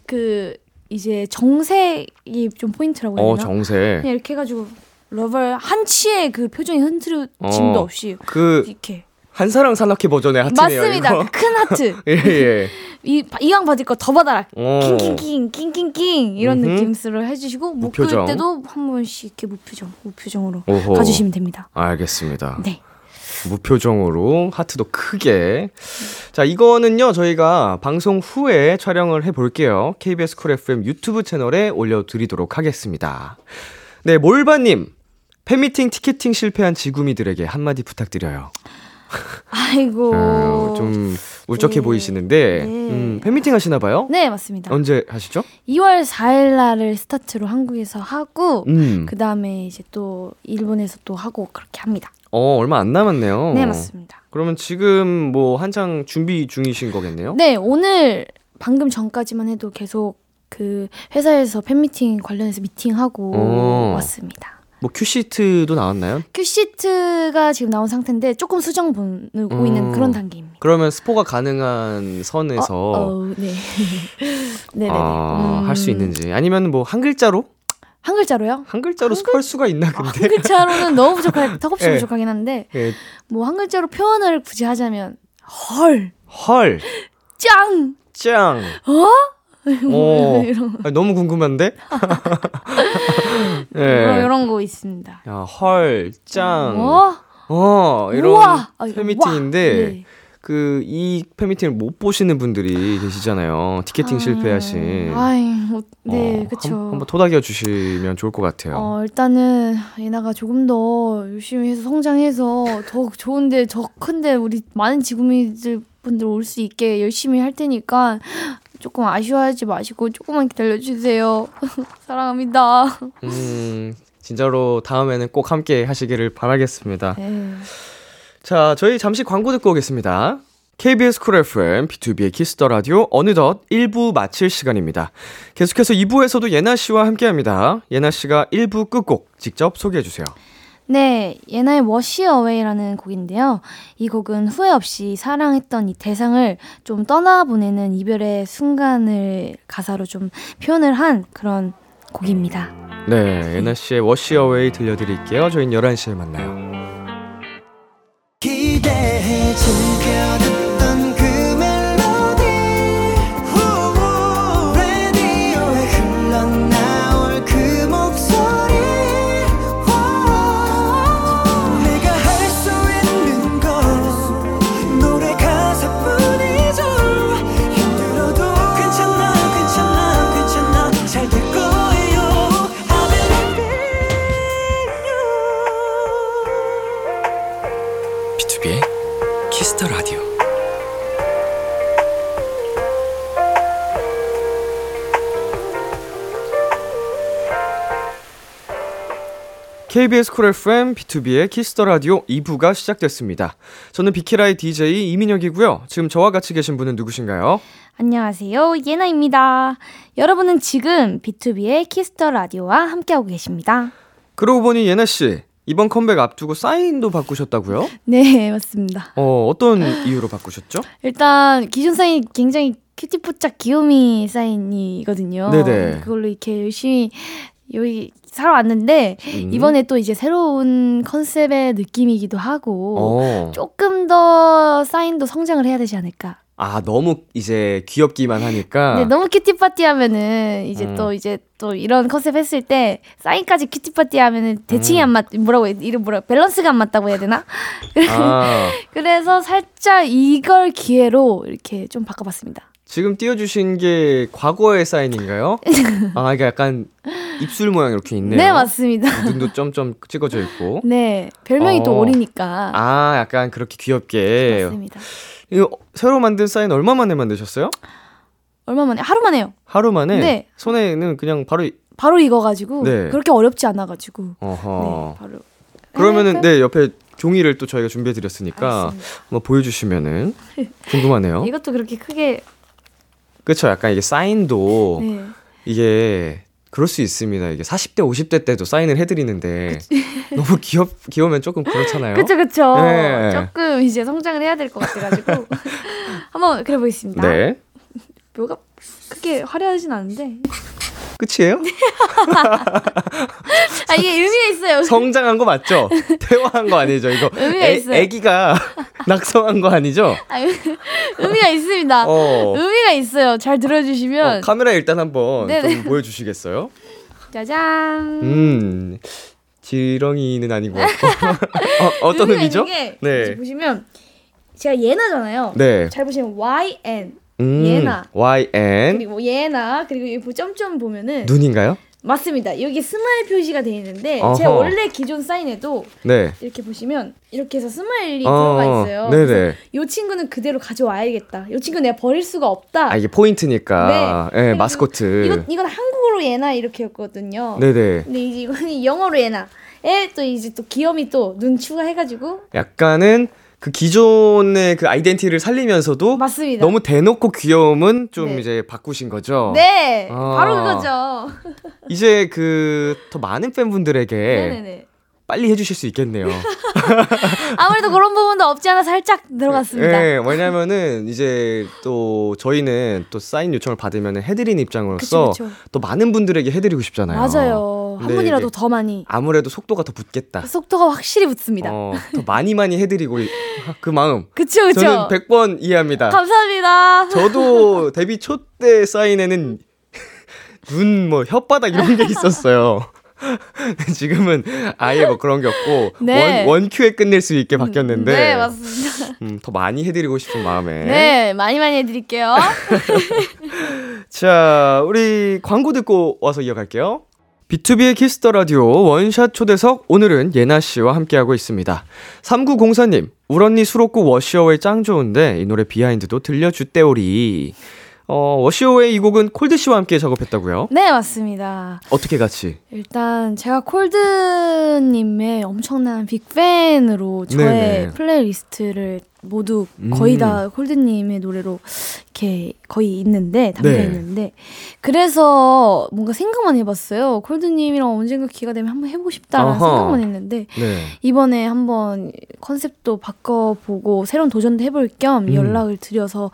그 이제 정색이 좀 포인트라고 해야 어, 되나? 그냥 이렇게 해가지고 Love War 한치의 그 표정이 흐트러짐도 어, 없이 그, 이렇게 한사랑 산악회 버전의 하트네요. 맞습니다. 이거. 큰 하트. 예, 예. 이 이왕 받을 거 더 받아라. 어. 킹킹킹 킹킹킹 이런 음흠. 느낌으로 해주시고 무표정. 때도 한 번씩 이렇게 무표정 무표정으로 오호. 가주시면 됩니다. 알겠습니다. 네. 무표정으로 하트도 크게. 자, 이거는요, 저희가 방송 후에 촬영을 해볼게요. KBS 쿨 FM 유튜브 채널에 올려드리도록 하겠습니다. 네, 몰바님. 팬미팅 티켓팅 실패한 지구미들에게 한마디 부탁드려요. 아이고. 어, 좀 울적해 네. 보이시는데, 네. 음, 팬미팅 하시나 봐요? 네 맞습니다. 언제 하시죠? 2월 4일 날을 스타트로 한국에서 하고 음, 그 다음에 이제 또 일본에서 또 하고 그렇게 합니다. 어, 얼마 안 남았네요. 네 맞습니다. 그러면 지금 뭐 한창 준비 중이신 거겠네요? 네 오늘 방금 전까지만 해도 계속 그 회사에서 팬미팅 관련해서 미팅하고 오. 왔습니다. 뭐 큐시트도 나왔나요? 큐시트가 지금 나온 상태인데 조금 수정 보고 음. 있는 그런 단계입니다. 그러면 스포가 가능한 선에서 어, 어, 네. 네네. 아, 음, 할수 있는지 아니면 뭐 한 글자로 한 글자로요? 한 글자로 한 스포할 수가 있나 아, 근데 한 글자로는 너무 부족할, 턱없이 네. 부족하긴 한데 예, 뭐한 글자로 표현을 굳이 하자면 헐, 헐, 짱, 짱. 어? 어, 이런 아니, 너무 궁금한데? 예. 이런, 이런 거 있습니다. 야, 헐, 짱. 어? 어, 이런 우와! 아, 팬미팅인데 와! 네. 그이 팬미팅을 못 보시는 분들이 계시잖아요. 티켓팅 아, 실패하신. 아이, 뭐, 네, 어. 한, 한번 토닥여 주시면 좋을 것 같아요. 어, 일단은 예나가 조금 더 열심히 해서 성장해서 더 좋은데 더 큰데 우리 많은 지구민들 분들 올 수 있게 열심히 할 테니까 조금 아쉬워하지 마시고 조금만 기다려 주세요. 사랑합니다. 음, 진짜로 다음에는 꼭 함께 하시기를 바라겠습니다. 네. 자, 저희 잠시 광고 듣고 오겠습니다. KBS 쿨 FM, B2B의 키스터 라디오 어느덧 1부 마칠 시간입니다. 계속해서 2부에서도 예나 씨와 함께 합니다. 예나 씨가 1부 끝곡 직접 소개해 주세요. 네, 예나의 Wash Away라는 곡인데요. 이 곡은 후회 없이 사랑했던 이 대상을 좀 떠나보내는 이별의 순간을 가사로 좀 표현을 한 그런 곡입니다. 네, 예나 씨의 워시 어웨이 들려드릴게요. 저희는 11시에 만나요. 기대해줄게. KBS 쿨 FM B2B의 키스터 라디오 2부가 시작됐습니다. 저는 비키라의 DJ 이민혁이고요. 지금 저와 같이 계신 분은 누구신가요? 안녕하세요. 예나입니다. 여러분은 지금 B2B의 키스터 라디오와 함께하고 계십니다. 그러고 보니 예나 씨 이번 컴백 앞두고 사인도 바꾸셨다고요? 네, 맞습니다. 어 어떤 이유로 바꾸셨죠? 일단 기존 사인 굉장히 cutie뽀짝 귀요미 사인이거든요. 네네. 그걸로 이렇게 열심히 여기 살아왔는데 음. 이번에 또 이제 새로운 컨셉의 느낌이기도 하고 어. 조금 더 사인도 성장을 해야 되지 않을까. 아 너무 이제 귀엽기만 하니까. 네, 너무 cutie party 하면은 이제 음. 또 이제 또 이런 컨셉 했을 때 사인까지 cutie party 하면은 대칭이 음. 안 맞, 뭐라고 해, 이름 뭐라 밸런스가 안 맞다고 해야 되나? 아 그래서 살짝 이걸 기회로 이렇게 좀 바꿔봤습니다. 지금 띄워주신 게 과거의 사인인가요? 아 이게 약간 입술 모양 이렇게 있네요. 네, 맞습니다. 눈도 점점 찍어져 있고. 네, 별명이 또 어. 오리니까. 아 약간 그렇게 귀엽게. 맞습니다. 이거 새로 만든 사인 얼마 만에 만드셨어요? 얼마 만에? 하루 만에요. 하루 만에 네. 손에는 그냥 바로 이- 바로 익어가지고 네. 그렇게 어렵지 않아가지고. 어허. 네, 바로. 그러면은 약간- 네 옆에 종이를 또 저희가 준비해 드렸으니까 알겠습니다. 한번 보여주시면은 궁금하네요. 이것도 그렇게 크게. 그렇죠. 약간 이게 사인도 네. 이게 그럴 수 있습니다. 이게 40대 50대 때도 사인을 해드리는데 너무 귀엽 귀여우면 조금 그렇잖아요. 그쵸 그쵸. 네. 조금 이제 성장을 해야 될 것 같아가지고 한번 그래 보겠습니다. 네. 묘가 크게 화려하진 않은데. 끝이에요? 아 이게 의미가 있어요. 성장한 거 맞죠? 퇴화한 거 아니죠? 이거 의미가 애, 있어요. 애기가 낙성한 거 아니죠? 아, 의- 의미가 있습니다. 어. 의미가 있어요. 잘 들어주시면 어, 카메라 일단 한번 네네. 좀 보여주시겠어요? 짜잔. 음, 지렁이는 같고. 어, 어떤 의미가 의미죠? 네. 보시면 제가 예나잖아요. 네. 잘 보시면 YN 음, 예나. YN 그리고 예나 그리고 여기 점점 보면은 눈인가요? 맞습니다. 여기 smile 표시가 되어 있는데 어허. 제가 원래 기존 사인에도 네. 이렇게 보시면 이렇게 해서 smile이 어, 들어가 있어요. 네네. 그래서 이 친구는 그대로 가져와야겠다. 이 친구는 내가 버릴 수가 없다. 아 이게 포인트니까. 네. 예, 그리고 마스코트. 이건 이건 한국어로 예나 이렇게였거든요. 네네. 근데 이제 이거는 영어로 예나 에 또 이제 또 귀염이 또 눈 추가해가지고 약간은 그 기존의 그 identity를 살리면서도 맞습니다. 너무 대놓고 귀여움은 좀 네. 이제 바꾸신 거죠. 네, 아. 바로 그거죠. 이제 그 더 많은 팬분들에게 네네네. 빨리 해주실 수 있겠네요. 아무래도 그런 부분도 없지 않아 살짝 들어갔습니다. 네, 왜냐면은 이제 또 저희는 또 사인 요청을 받으면 해드리는 입장으로서 그쵸, 그쵸. 또 많은 분들에게 해드리고 싶잖아요. 맞아요. 한 분이라도 더 많이 아무래도 속도가 더 붙겠다. 속도가 확실히 붙습니다. 어, 더 많이 많이 해드리고 이- 그 마음. 그쵸 그쵸. 저는 100번 이해합니다. 감사합니다. 저도 데뷔 초 때 사인에는 눈 뭐 혓바닥 이런 게 있었어요. 지금은 아예 뭐 그런 게 없고 네. 원 원큐에 끝낼 수 있게 바뀌었는데 네 맞습니다. 음, 더 많이 해드리고 싶은 마음에 네 많이 많이 해드릴게요. 자 우리 광고 듣고 와서 이어갈게요. 비투비의 키스 더 라디오 원샷 초대석 오늘은 예나 씨와 함께하고 있습니다. 3904님 울 언니 수록곡 Wash Away 짱 좋은데 이 노래 비하인드도 들려주대오리. 어 Wash Away 이 곡은 콜드 씨와 함께 작업했다고요? 네 맞습니다. 어떻게 같이? 일단 제가 콜드 님의 엄청난 big 팬으로 저의 네네. 플레이리스트를 모두 거의 음. 다 콜드 님의 노래로 이렇게 거의 있는데 담겨 네. 있는데 그래서 뭔가 생각만 해 봤어요. 콜드 님이랑 언젠가 기회가 되면 한번 해 보고 싶다라는 어허. 생각만 했는데 네. 이번에 한번 컨셉도 바꿔 보고 새로운 도전도 해볼 겸 음. 연락을 드려서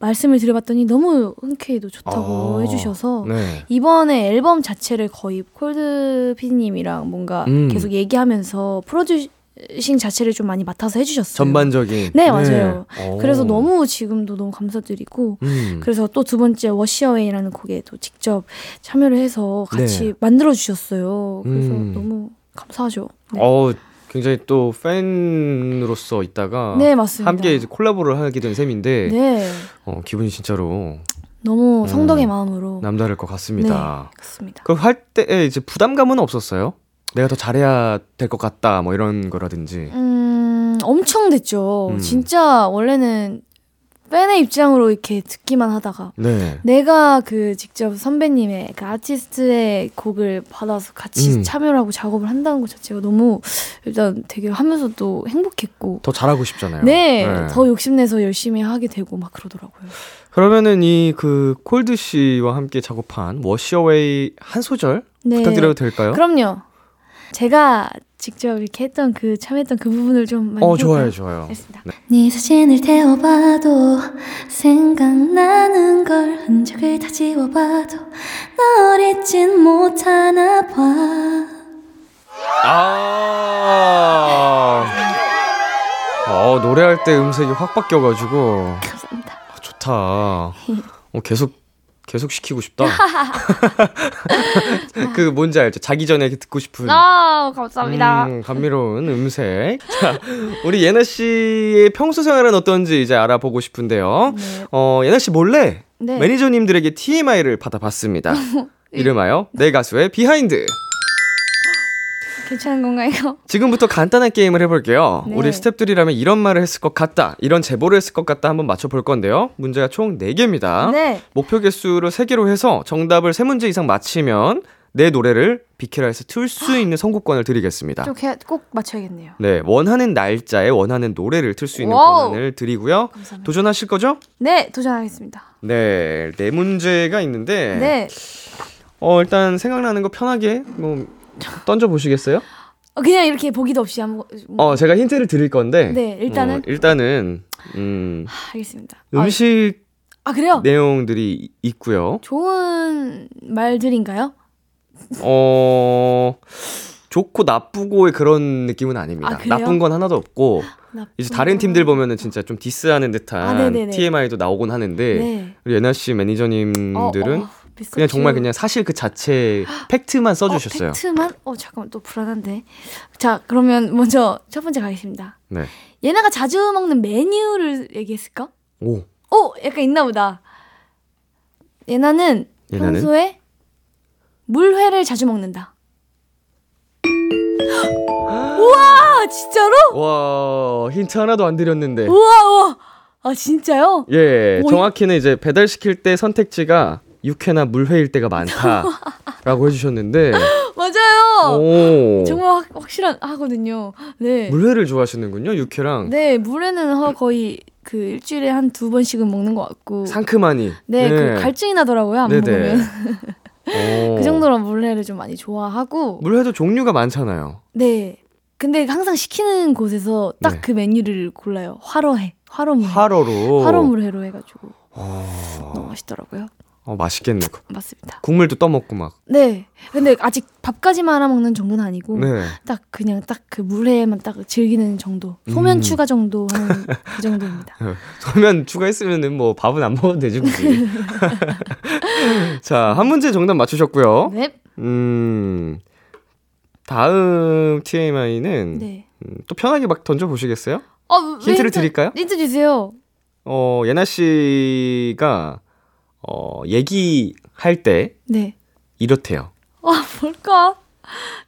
말씀을 드려봤더니 너무 흔쾌히도 좋다고 어, 해주셔서 네. 이번에 앨범 자체를 거의 콜드 피디님이랑 뭔가 음. 계속 얘기하면서 프로듀싱 자체를 좀 많이 맡아서 해주셨어요. 전반적인. 네, 맞아요. 오. 그래서 너무 지금도 너무 감사드리고 음. 그래서 또 두 번째 워시어웨이라는 곡에 또 직접 참여를 해서 같이 네. 만들어 주셨어요. 그래서 음. 너무 감사하죠. 네, 어 굉장히 또 팬으로서 있다가 네. 함께 이제 콜라보를 하게 된 셈인데 네, 어, 기분이 진짜로 너무 음. 성덕의 마음으로 남다를 것 같습니다. 네, 그렇습니다. 그럼 할 때 이제 부담감은 없었어요? 내가 더 잘해야 될 것 같다 뭐 이런 거라든지. 음, 엄청 됐죠. 음. 진짜 원래는 팬의 입장으로 이렇게 듣기만 하다가 네. 내가 그 직접 선배님의 그 아티스트의 곡을 받아서 같이 음. 참여를 하고 작업을 한다는 것 자체가 너무 일단 되게 하면서도 행복했고 더 잘하고 싶잖아요. 네, 더 욕심내서 열심히 하게 되고 막 그러더라고요. 그러면은 이 그 콜드 씨와 함께 작업한 워시어웨이 한 소절 네. 부탁드려도 될까요? 그럼요. 제가 직접 이렇게 했던 그 참여했던 그 부분을 좀 많이 어? 좋아요, 좋아요. 알겠습니다. 네 사진을 태워봐도 생각나는 걸 흔적을 다 지워봐도 널 잊진 못하나 봐. 아. 어, 노래할 때 음색이 확 바뀌어가지고 감사합니다. 아, 좋다. 어, 계속 계속 시키고 싶다. 그 뭔지 알죠? 자기 전에 듣고 싶은. 아 감사합니다. 음, 감미로운 음색. 자, 우리 예나 씨의 평소 생활은 어떤지 이제 알아보고 싶은데요. 네. 어, 예나 씨 몰래 네. 매니저님들에게 TMI를 받아봤습니다. 이름하여 내 가수의 비하인드. 괜찮은 건가요? 지금부터 간단한 게임을 해볼게요. 네. 우리 스탭들이라면 이런 말을 했을 것 같다, 이런 제보를 했을 것 같다 한번 맞춰볼 건데요. 문제가 총 4개입니다. 네. 목표 개수를 3개로 해서 정답을 3문제 이상 맞히면 내 노래를 비키라에서 틀 수 있는 선곡권을 드리겠습니다. 좀꼭 맞춰야겠네요. 네, 원하는 날짜에 원하는 노래를 틀 수 있는 와우. 권한을 드리고요. 감사합니다. 도전하실 거죠? 네 도전하겠습니다. 네, 네 문제가 있는데 네. 어, 일단 생각나는 거 편하게 뭐 던져 보시겠어요? 어, 그냥 이렇게 보기도 없이 아무. 어, 제가 힌트를 드릴 건데 네 일단은 어, 일단은 음, 하, 알겠습니다. 아, 음식 아 그래요? 내용들이 이- 있고요. 좋은 말들인가요? 어 좋고 나쁘고의 그런 느낌은 아닙니다. 아? 나쁜 건 하나도 없고 이제 다른 거. 팀들 보면은 진짜 좀 디스하는 아, 듯한 네네네. TMI도 나오곤 하는데 네. 우리 예나 씨 매니저님들은 어, 어, 미스터 그냥 정말 츄. 그냥 사실 그 자체 팩트만 어, 써주셨어요. 팩트만? 어 잠깐만 또 불안한데. 자 그러면 먼저 첫 번째 가겠습니다. 네. 예나가 자주 먹는 메뉴를 얘기했을까? 오 오 약간 있나 보다. 예나는 예나는? 평소에 물회를 자주 먹는다. 우와 진짜로? 와 힌트 하나도 안 드렸는데. 우와 우와 아 진짜요? 예, 오, 정확히는 이제 배달 시킬 때 선택지가 육회나 물회일 때가 많다라고 해주셨는데, 맞아요. 오, 정말 확, 확실한 하거든요. 네. 물회를 좋아하시는군요, 육회랑 네 물회는 하- 거의 그 일주일에 한 두 번씩은 먹는 것 같고. 상큼하니. 네, 그 갈증이 나더라고요. 안 네네. 먹으면. 오. 그 정도로 물회를 좀 많이 좋아하고. 물회도 종류가 많잖아요. 네. 근데 항상 시키는 곳에서 딱 네. 그 메뉴를 골라요. 화로회. 화로물. 화로로. 화로물회로 해가지고 어, 너무 맛있더라고요. 어, 맛있겠네. 맞습니다. 국물도 떠먹고 막. 네. 근데 아직 밥까지만 알아 먹는 정도는 아니고 네. 딱 그냥 딱 그 물회만 딱 즐기는 정도. 소면 음. 추가 정도 하는 그 정도입니다. 소면 추가했으면은 뭐 밥은 안 먹어도 되지, 굳이. 자, 한 문제 정답 맞추셨고요. 네. 음, 다음 TMI는 네. 음, 또 편하게 막 던져 보시겠어요? 어, 왜 힌트를 힌트- 드릴까요? 힌트 주세요. 어, 예나 씨가, 어, 얘기할 때 네. 이렇대요. 아, 뭘까?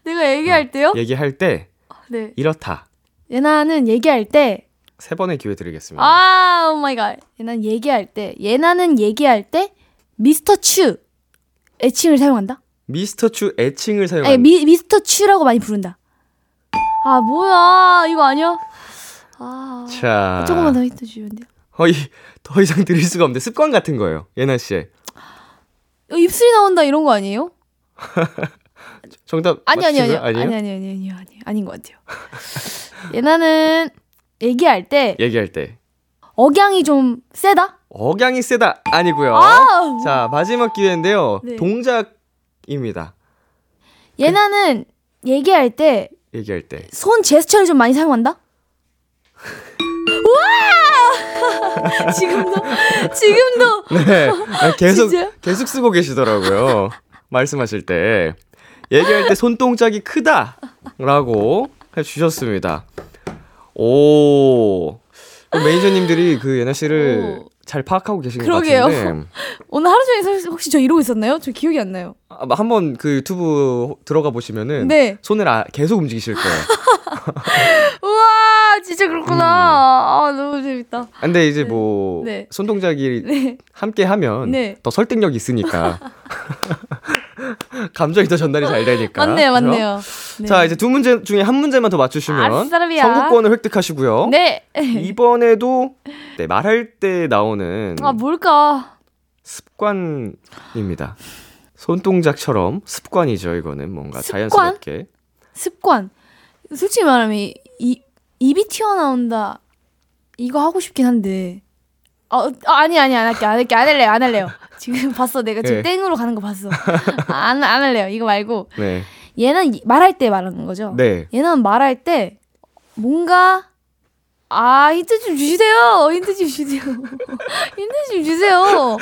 내가 얘기할 때요? 얘기할 때 네. 이렇다. 예나는 얘기할 때 세 번의 기회 드리겠습니다. 아, oh my god. 예나는 얘기할 때 예나는 얘기할 때 미스터 츄 애칭을 사용한다? 미스터 추 애칭을 아니, 사용하는 미, 미스터 츄라고 많이 부른다. 아, 뭐야. 이거 아니야? 아. 자, 조금만 더 힌트 주면 돼요. 거의 더 이상 드릴 수가 없는데 습관 같은 거예요. 예나 씨의 어, 입술이 나온다 이런 거 아니에요? 정답 아니 아니 아니? 아니? 아니 아니 아니 아니 아닌 것 같아요. 예나는 얘기할 때 얘기할 때 억양이 좀 세다? 억양이 세다 아니고요. 아, 자 마지막 기회인데요. 네. 동작입니다. 예나는 얘기할 때 얘기할 때 손 제스처를 좀 많이 사용한다? 우와! 지금도 지금도 네 아, 계속? 계속 쓰고 계시더라고요. 말씀하실 때 얘기할 때 손동작이 크다라고 해주셨습니다. 오 매니저님들이 그 예나 씨를 오. 잘 파악하고 계신 것 그러게요. 같은데 오늘 하루 종일 혹시 저 이러고 있었나요? 저 기억이 안 나요. 아, 한번 그 유튜브 들어가 보시면은 네. 손을 아, 계속 움직이실 거예요. 우와 진짜 그렇구나. 아, 너무 재밌다. 근데 이제 뭐 네. 손동작이 네. 함께 하면 네. 더 설득력 있으니까 감정이 더 전달이 잘 되니까. 맞네요, 그죠? 맞네요. 네. 자 이제 두 문제 중에 한 문제만 더 맞추시면 아싸라비야. 선곡권을 획득하시고요. 네. 이번에도 네, 말할 때 나오는 아, 뭘까? 습관입니다. 손동작처럼 습관이죠. 이거는 뭔가 습관? 자연스럽게. 습관. 솔직히 말하면 이, 이 입이 튀어나온다. 이거 하고 싶긴 한데. 어, 아, 아니 아니 안 할게 안 할게 안 할래요 안 할래요. 지금 봤어 내가 지금 네. 땡으로 가는 거 봤어. 안안 할래요 이거 말고 네. 얘는 이- 말할 때 말하는 거죠. 네. 얘는 말할 때 뭔가 아 힌트 좀 주세요. 힌트 좀 주세요. 힌트 좀 주세요.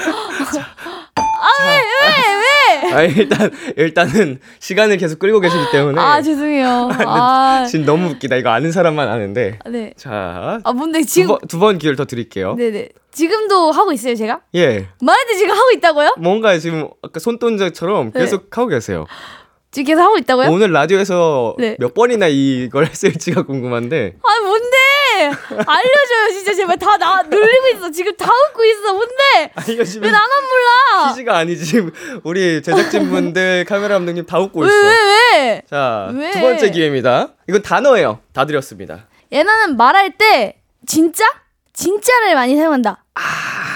아 일단 일단은 시간을 계속 끌고 계시기 때문에 아 죄송해요. 아 지금 너무 웃기다. 이거 아는 사람만 아는데. 네. 자. 아 뭔데 두 지금 번두번 기회를 더 드릴게요. 네네 지금도 하고 있어요 제가? 예. 때 지금 하고 있다고요? 뭔가 지금 아까 손동작처럼 네. 계속 하고 계세요. 지금 계속 하고 있다고요? 오늘 라디오에서 네. 몇 번이나 이걸 했을지가 궁금한데. 아 뭔데? 알려줘요 진짜 제발 다 나 놀리고 있어 지금 다 웃고 있어 뭔데? 아왜 나만 몰라? 퀴즈가 아니지 우리 제작진분들 카메라 감독님 다 웃고 왜 있어. 왜 왜? 자, 왜? 두 번째 기회입니다. 이건 단어예요. 다 드렸습니다. 얘는 말할 때 진짜? 진짜를 많이 사용한다.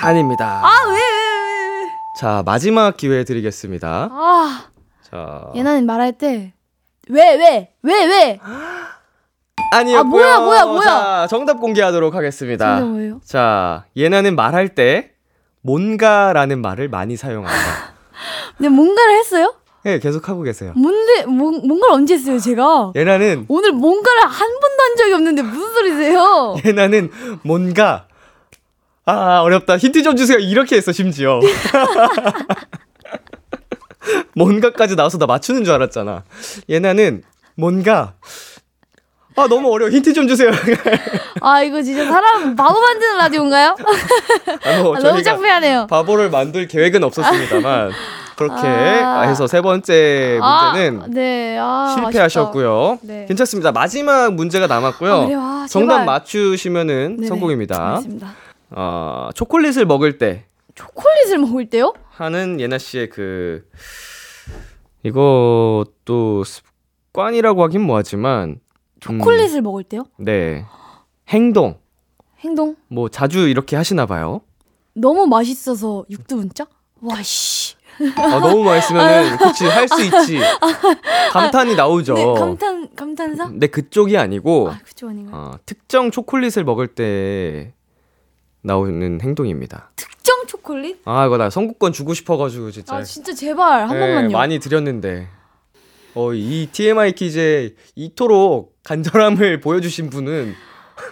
아닙니다. 아왜왜왜 왜? 자, 마지막 기회 드리겠습니다. 아 자. 얘는 말할 때 왜 왜? 왜 왜? 아니요. 아, 뭐야, 뭐야, 뭐야. 자, 정답 공개하도록 하겠습니다. 진짜 뭐예요? 자, 얘네는 말할 때 뭔가라는 말을 많이 사용한다. 근데 뭔가를 했어요? 예, 계속 하고 계세요. 뭔데 뭔 뭔가를 언제 했어요 제가? 얘네는 오늘 뭔가를 한 번도 한 적이 없는데 무슨 소리세요? 얘네는 뭔가 아 어렵다 힌트 좀 주세요 이렇게 했어 심지어 뭔가까지 나와서 나 맞추는 줄 알았잖아 얘네는 뭔가 아 너무 어려워 힌트 좀 주세요 아 이거 진짜 사람 바보 만드는 라디오인가요? 아, 뭐 아, 너무 창피하네요. 바보를 만들 계획은 없었습니다만 그렇게 아. 해서 세 번째 문제는 아, 네. 아, 실패하셨고요 네. 괜찮습니다 마지막 문제가 남았고요 아? 아, 정답. 맞추시면은 네네. 성공입니다 알겠습니다. 어, 초콜릿을 먹을 때 초콜릿을 먹을 때요? 하는 예나 씨의 그 이것도 습관이라고 하긴 뭐하지만 초콜릿을 먹을 때요? 음, 네 행동 행동? 뭐 자주 이렇게 하시나 봐요. 너무 맛있어서 육두문자? 와 씨. 아, 너무 맛있으면은 그치 할 수 있지 감탄이 나오죠. 네, 감탄 감탄사? 근데 그쪽이 아니고 아, 그쪽 아닌가요? 어, 특정 초콜릿을 먹을 때 나오는 행동입니다. 특정 초콜릿? 아 이거 나 선곡권 주고 싶어 가지고 진짜 아, 진짜 제발 한 네, 번만요. 많이 드렸는데 어, 이 TMI 퀴즈에 이토록 간절함을 보여주신 분은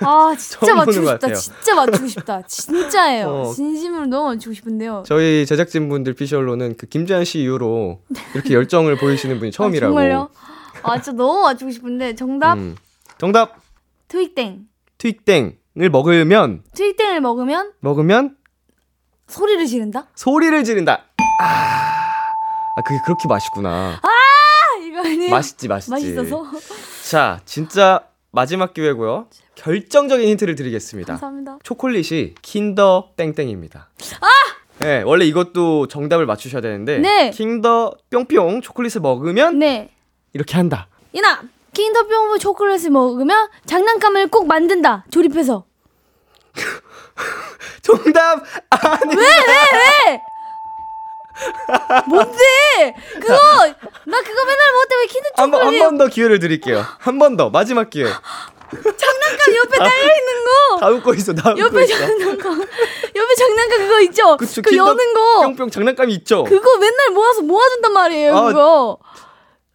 아, 진짜 맞추고 싶다. 진짜 맞추고 싶다. 진짜예요. 어. 진심으로 너무 맞추고 싶은데요. 저희 제작진 분들 피셜로는 그 김재한 씨 이후로 이렇게 열정을 보이시는 분이 처음이라고. 아, 정말요? 아, 진짜 너무 맞추고 싶은데 정답 음. 정답 트윅땡. 트윅땡을 먹으면 트윅땡을 먹으면 먹으면 소리를 지른다? 소리를 지른다. 아, 아 그게 그렇게 맛있구나. 아, 아니에요? 맛있지 맛있지. 맛있어서. 자 진짜 마지막 기회고요. 결정적인 힌트를 드리겠습니다. 감사합니다. 초콜릿이 킨더 땡땡입니다. 아! 네, 원래 이것도 정답을 맞추셔야 되는데 네. 킨더 뿅뿅 초콜릿을 먹으면 네. 이렇게 한다. 이나 킹더병부 초콜릿을 먹으면 장난감을 꼭 만든다. 조립해서. 정답 아니. 뭔데? 그거 나 그거 맨날 먹을 때왜 킨더 한번 한 초콜릿 번더 기회를 드릴게요. 한 번 더 마지막 기회. 장난감 옆에 달려 있는 거. 다 웃고 있어. 다 웃고 옆에 있어. 장난감. 옆에 장난감 그거 있죠? 그쵸, 그 여는 거. 뿅뿅 장난감이 있죠. 그거 맨날 모아서 모아준단 말이에요, 아, 그거.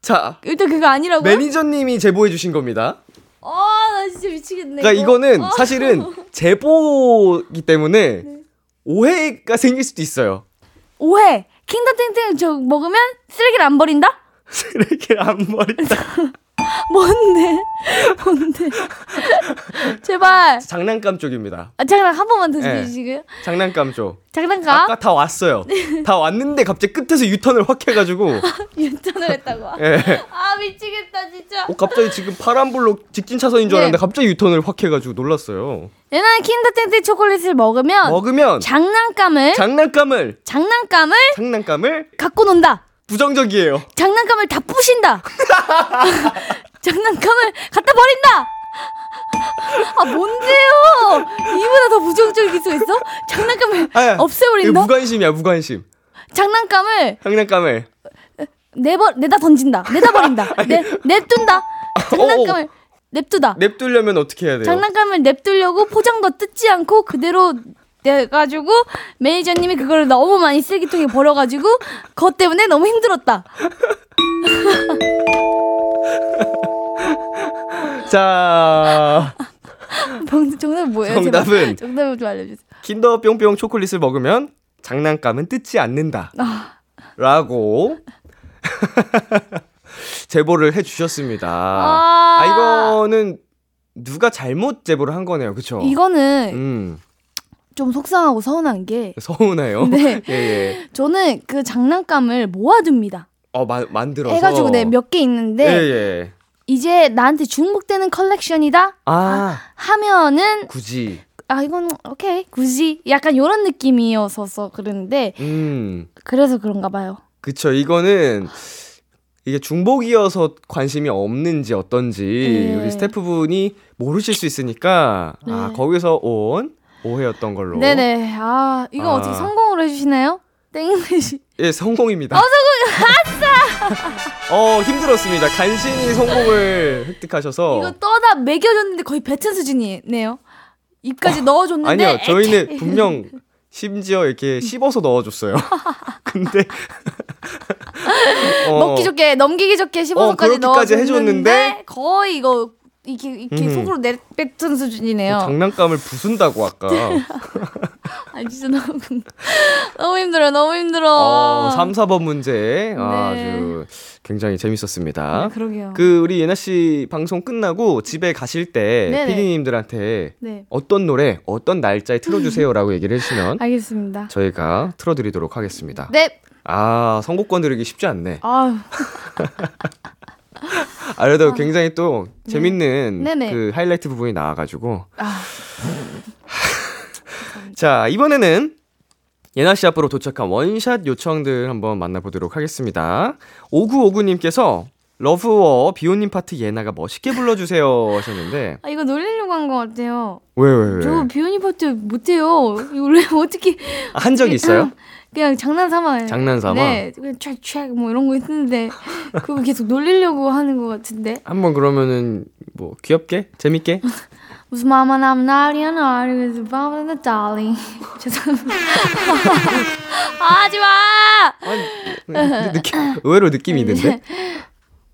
자 일단 그거 아니라고요? 매니저님이 제보해 주신 겁니다. 아, 나 진짜 미치겠네. 그러니까 이거. 이거는 아. 사실은 제보기 때문에 네. 오해가 생길 수도 있어요. 오해. 킹더 땡땡 저 먹으면 쓰레기를 안 버린다? 쓰레기를 안 버린다. 뭔데? 뭔데? 제발. 장난감 쪽입니다. 아, 잠깐 한 번만 더 네. 해주시고요. 장난감 쪽. 장난감? 아까 다 왔어요. 다 왔는데 갑자기 끝에서 유턴을 확 해가지고 유턴을 했다고. 예. 아 미치겠다 진짜. 어, 갑자기 지금 파란불로 직진 차선인 줄 네. 알았는데 갑자기 유턴을 확 해가지고 놀랐어요. 얘는 킨더텐트 초콜릿을 먹으면 먹으면 장난감을 장난감을 장난감을 장난감을 갖고 논다. 부정적이에요. 장난감을 다 부신다. 장난감을 갖다 버린다. 아 뭔데요? 이보다 더 부정적일 수 있어? 장난감을 아, 없애버린다. 무관심이야 무관심. 장난감을 장난감을 내버 내다 던진다. 내다 버린다. 내 냅둔다. 장난감을 냅두다. 냅두려면 어떻게 해야 돼요? 장난감을 냅두려고 포장도 뜯지 않고 그대로 내가지고 매니저님이 그걸 너무 많이 쓰레기통에 버려가지고 그것 때문에 너무 힘들었다. 자 병- 정답은 뭐예요? 정답은? 정답을 좀 알려주세요. 킨더 뿅뿅 초콜릿을 먹으면 장난감은 뜯지 않는다. 아. 라고 제보를 해주셨습니다. 아. 아, 이거는 누가 잘못 제보를 한 거네요, 그쵸? 이거는 음 좀 속상하고 서운한 게 서운해요. 네. 예, 예. 저는 그 장난감을 모아둡니다. 어 마, 만들어서 해가지고 네 몇 개 있는데 예, 예. 이제 나한테 중복되는 컬렉션이다 아 하면은 굳이 아 이건 오케이 굳이 약간 이런 느낌이어서 그러는데 음 그래서 그런가 봐요. 그쵸 이거는 이게 중복이어서 관심이 없는지 어떤지 네. 우리 스태프분이 모르실 수 있으니까 아 네. 거기서 온 오해였던 걸로 네네. 아 이거 아. 어떻게 성공으로 해주시나요? 땡매시. 예 성공입니다. 어 성공 아싸. 어 힘들었습니다. 간신히 성공을 획득하셔서 이거 떠다 먹여줬는데 거의 뱉은 수준이네요. 입까지 넣어줬는데. 아니요 저희는. 분명 심지어 이렇게 씹어서 넣어줬어요. 근데 어, 먹기 좋게 넘기기 좋게 어, 15분까지 그렇게까지 넣어줬는데 해줬는데 거의 이거 이렇게 이렇게 음. 속으로 내뱉은 수준이네요. 장난감을 부순다고 아까. 아 진짜 너무 너무 힘들어 너무 힘들어. 어, 3, 4번 문제 네. 아주 굉장히 재밌었습니다. 네, 그러게요. 그 우리 예나 씨 방송 끝나고 집에 가실 때. 피디님들한테 네 어떤 노래, 어떤 날짜에 틀어주세요라고 얘기를 해주시면 알겠습니다. 저희가 틀어드리도록 하겠습니다. 네. 아 선곡권 드리기 쉽지 않네. 아 아, 그래도 굉장히 또 재밌는 네. 네네. 그 하이라이트 부분이 나와가지고 아. 자 이번에는 예나 씨 앞으로 도착한 원샷 요청들 한번 만나보도록 하겠습니다. 5959님께서 Love War 비오님 파트 예나가 멋있게 불러주세요 하셨는데 아, 이거 놀리려고 한 것 같아요. 왜 왜 왜? 저 비오님 파트 못해요. 원래 어떻게 한 적이 있어요? 그냥 장난삼아. 장난삼아? 네, 그냥 촥촥 뭐 이런 거 했는데 그거 계속 놀리려고 하는 것 같은데 한번 그러면은 뭐 귀엽게 재밌게 무슨 마마 남 날이야 날 그래서 마마 달링 죄송합니다. 아, 하지 마. 근데 느낌 의외로 느낌이 있는데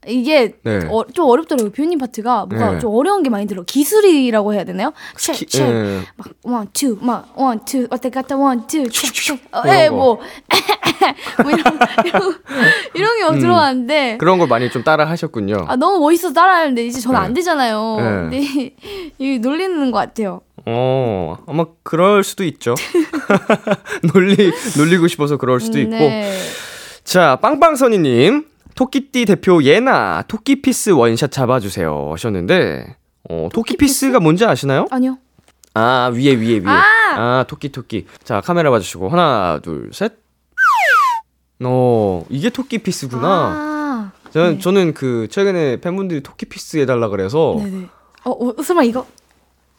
이게 네. 어, 좀 어렵더라고요. 비오님 파트가 뭔가 네. 좀 어려운 게 많이 들어. 기술이라고 해야 되나요? 키- 책, 책. 예. 막 원, 투, 막 원, 투, 왔다 갔다 원, 투, 책, 책. 어, 예, 거. 뭐, 뭐 이런 이런 이런 게막 음. 들어왔는데 그런 걸 많이 좀 따라 하셨군요. 아 너무 멋있어서 따라 하는데 이제 저는 네. 안 되잖아요. 네. 근데 이- 이 놀리는 것 같아요. 어 아마 그럴 수도 있죠. 놀리 놀리고 싶어서 그럴 수도 있고. 네. 자, 빵빵선이님. 토끼띠 대표 예나, 토끼피스 원샷 잡아주세요. 하셨는데, 어, 토끼피스가 뭔지 아시나요? 아니요. 아, 위에, 위에, 위에. 아! 아, 토끼, 토끼. 자, 카메라 봐주시고. 하나, 둘, 셋. 어, 이게 토끼피스구나. 아. 저는, 네. 저는 그, 최근에 팬분들이 토끼피스 해달라 그래서, 네네. 어, 어 설마 이거?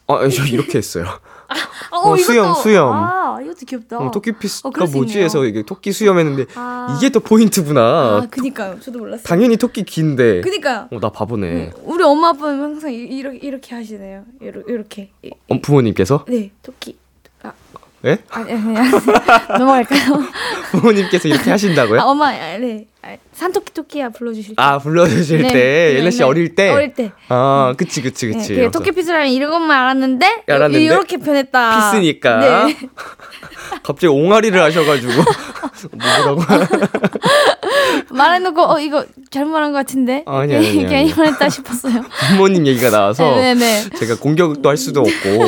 아, 저 이렇게 했어요. 어, 어, 수염, 수염. 아, 이것도 귀엽다. 어, 토끼 피스가 어, 그럴 수 뭐지. 해서 이게 토끼 수염 했는데, 아. 이게 또 포인트구나. 아, 그니까요. 저도 몰랐어요. 당연히 토끼 긴데. 그니까요. 어, 나 바보네. 우리 엄마 아빠는 항상 이- 이렇게 이렇게 하시네요. 이렇게 이렇게. 이- 어, 부모님께서? 네, 토끼. 아, 예? 아니, 아니, 아니. 넘어갈까요? 부모님께서 이렇게 하신다고요? 아, 엄마, 아, 네. 아, 산토끼 토끼야 불러주실 때. 아, 불러주실 네, 때, 네, 예나 씨 네. 어릴 때? 어릴 때. 아, 그치, 그치, 네, 그치. 그게 토끼피스라는 이것만 알았는데, 알았는데? 이렇게 변했다. 피스니까. 네. 갑자기 옹알이를 하셔가지고. 뭐라고? 말해놓고 어 이거 잘못 말한 것 같은데 아니, 아니, 아니, 괜히. 말했다 싶었어요. 부모님 얘기가 나와서 네네. 제가 공격도 할 수도 없고.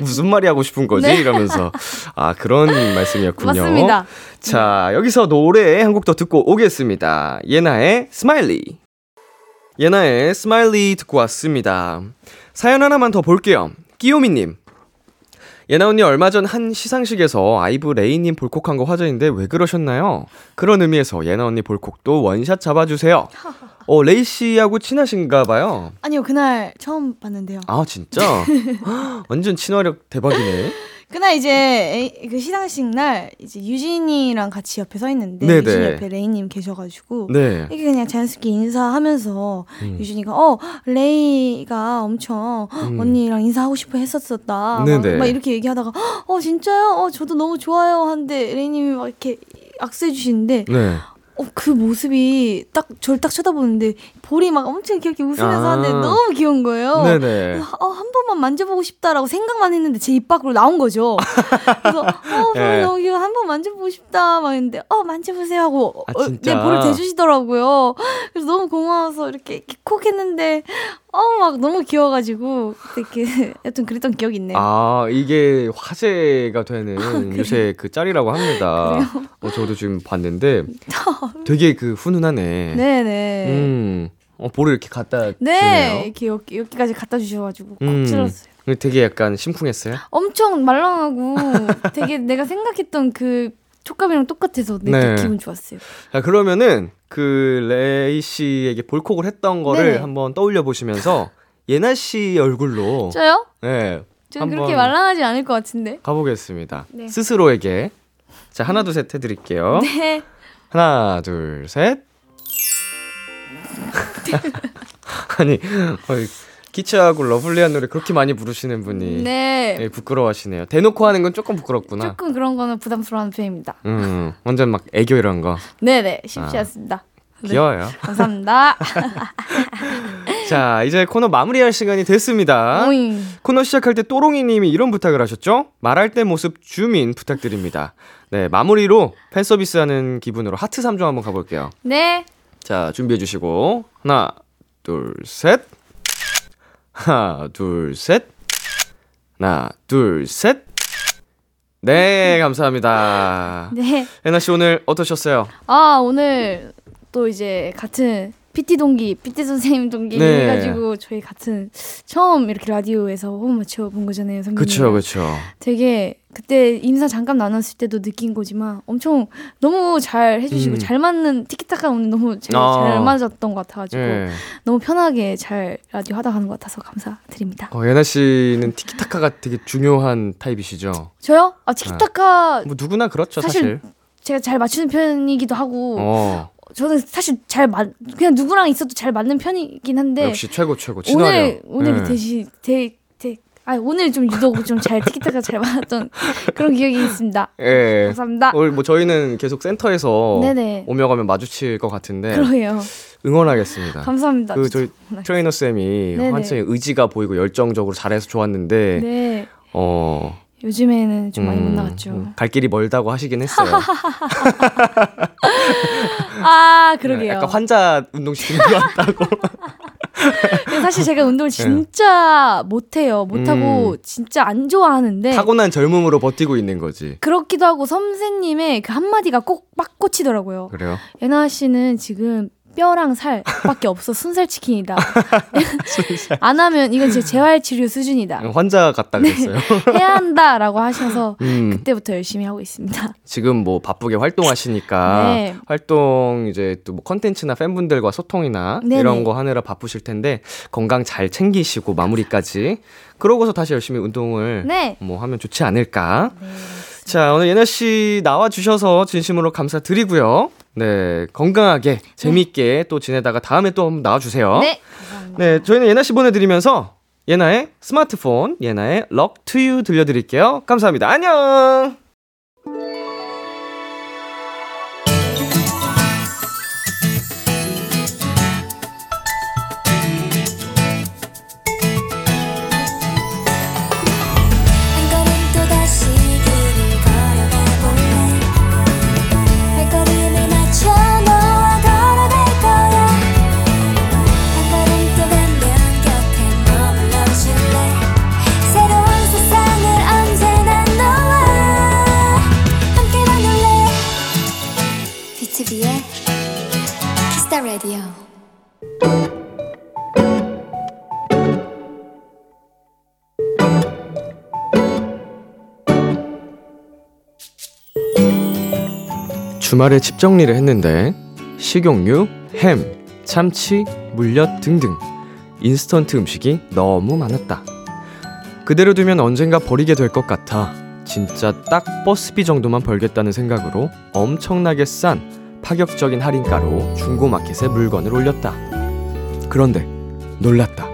무슨 말이 하고 싶은 거지? 네. 이러면서. 아, 그런 말씀이었군요. 맞습니다. 자, 여기서 노래 한 곡 더 듣고 오겠습니다. 예나의 Smiley. 예나의 Smiley 듣고 왔습니다. 사연 하나만 더 볼게요. 끼요미님. 예나 언니 얼마 전 한 시상식에서 아이브 레이님 볼콕한 거 화제인데 왜 그러셨나요? 그런 의미에서 예나 언니 볼콕도 원샷 잡아주세요. 어, 레이 씨하고 친하신가 봐요. 아니요 그날 처음 봤는데요. 아, 진짜? 완전 친화력 대박이네. 그날 이제 에이- 그 시상식 날 이제 유진이랑 같이 옆에 서 있는데 네네. 유진 옆에 레이님 계셔가지고 네. 이게 그냥 자연스럽게 인사하면서 음. 유진이가 어 레이가 엄청 음. 언니랑 인사하고 싶어 했었었다 막, 네네. 막 이렇게 얘기하다가 어 진짜요? 어 저도 너무 좋아요 하는데 레이님이 막 이렇게 악수해 주시는데 네. 어, 그 모습이 딱 저를 딱 쳐다보는데 볼이 막 엄청 귀엽게 웃으면서 아. 하는데 너무 귀여운 거예요. 네네. 어, 한 번만 만져보고 싶다라고 생각만 했는데 제 입 밖으로 나온 거죠. 그래서 어, 네. 너무 귀여워. 한 번 만져보고 싶다 막 했는데 어, 만져보세요 하고 아, 어, 진짜? 내 볼을 대주시더라고요. 그래서 너무 고마워서 이렇게, 이렇게 콕 했는데 어, 막 너무 귀여워가지고 이렇게 여튼 그랬던 기억이 있네요. 아, 이게 화제가 되는 요새 그 짤이라고 합니다. 어, 저도 지금 봤는데 되게 그 훈훈하네. 네네. 음. 어, 볼을 이렇게 갖다 네, 주네요. 이렇게 여기, 여기까지 갖다 주셔가지고 콕 음. 찔렀어요. 되게 약간 심쿵했어요. 엄청 말랑하고 되게 내가 생각했던 그 촉감이랑 똑같아서 되게 네. 기분 좋았어요. 자, 그러면은 그 레이 씨에게 볼콕을 했던 거를 네네. 한번 떠올려 보시면서 예나 씨 얼굴로 저요? 네. 저는 한번 그렇게 말랑하지 않을 것 같은데. 가보겠습니다. 네. 스스로에게 자, 하나 둘 셋 해드릴게요. 네. 하나, 둘, 셋. 아니, 어이, 키치하고 러블리한 노래 그렇게 많이 부르시는 분이 네. 예, 부끄러워하시네요. 대놓고 하는 건 조금 부끄럽구나. 조금 그런 거는 부담스러운 편입니다. 음, 완전 막 애교 이런 거 네네. 쉽지 아. 않습니다. 네. 귀여워요. 감사합니다. 자, 이제 코너 마무리할 시간이 됐습니다. 오잉. 코너 시작할 때 또롱이 님이 이런 부탁을 하셨죠? 말할 때 모습 주민 부탁드립니다. 네, 마무리로 팬 서비스 하는 기분으로 하트 3종 한번 가볼게요. 네. 자, 준비해 주시고 하나, 둘, 셋. 하나, 둘, 셋. 하나, 둘, 셋. 네, 감사합니다. 네. 애나 씨 오늘 어떠셨어요? 아, 오늘 또 이제 같은 PT 동기, PT 선생님 동기 네. 해가지고 저희 같은 처음 이렇게 라디오에서 호흡 맞춰 본 거잖아요. 선배님. 그쵸, 그쵸. 되게 그때 인사 잠깐 나눴을 때도 느낀 거지만 엄청 너무 잘 해주시고 음. 잘 맞는 티키타카 오늘 너무 잘, 아. 잘 맞았던 것 같아가지고 예. 너무 편하게 잘 라디오 하다 가는 것 같아서 감사드립니다. 어, 예나 씨는 티키타카가 되게 중요한 타입이시죠? 저요? 아 티키타카 뭐 누구나 그렇죠, 사실. 사실 제가 잘 맞추는 편이기도 하고 어, 저는 사실 잘 맞, 그냥 누구랑 있어도 잘 맞는 편이긴 한데 역시 최고 최고 친화력. 오늘 오늘 예. 대시 대, 대, 아 오늘 좀 유독 좀 잘 티키타카 잘 맞았던 그런 기억이 있습니다. 예. 감사합니다. 오늘 뭐 저희는 계속 센터에서 네네. 오며 가면 마주칠 것 같은데 그러게요. 응원하겠습니다. 감사합니다. 그 저희. 트레이너 쌤이 네네. 한창 의지가 보이고 열정적으로 잘해서 좋았는데 네. 어 요즘에는 좀 많이 못 음, 나갔죠. 음, 갈 길이 멀다고 하시긴 했어요. 아, 그러게요. 약간 환자 운동 시키는 것 같다고. 사실 제가 네. 운동을 진짜 못해요. 못하고 음. 진짜 안 좋아하는데. 타고난 젊음으로 버티고 있는 거지. 그렇기도 하고 선생님의 그 한마디가 꼭빡 꽂히더라고요. 그래요? 예나 씨는 지금 뼈랑 살밖에 없어 순살 치킨이다. 안 하면 이건 제 재활 치료 수준이다. 환자 같다 그랬어요. 해야 한다라고 하셔서 음, 그때부터 열심히 하고 있습니다. 지금 뭐 바쁘게 활동하시니까 네. 활동 이제 또 뭐 컨텐츠나 팬분들과 소통이나 네네. 이런 거 하느라 바쁘실 텐데 건강 잘 챙기시고 마무리까지 그러고서 다시 열심히 운동을 네. 뭐 하면 좋지 않을까. 자, 오늘 예나 씨 나와 주셔서 진심으로 감사드리고요. 네, 건강하게 재밌게 또 지내다가 다음에 또 한번 나와 주세요. 네. 감사합니다. 네, 저희는 예나 씨 보내드리면서 예나의 스마트폰, 예나의 럭 투유 들려드릴게요. 감사합니다. 안녕! 주말에 집 정리를 했는데 식용유, 햄, 참치, 물엿 등등 인스턴트 음식이 너무 많았다. 그대로 두면 언젠가 버리게 될 것 같아 진짜 딱 버스비 정도만 벌겠다는 생각으로 엄청나게 싼 파격적인 할인가로 중고마켓에 물건을 올렸다. 그런데 놀랐다.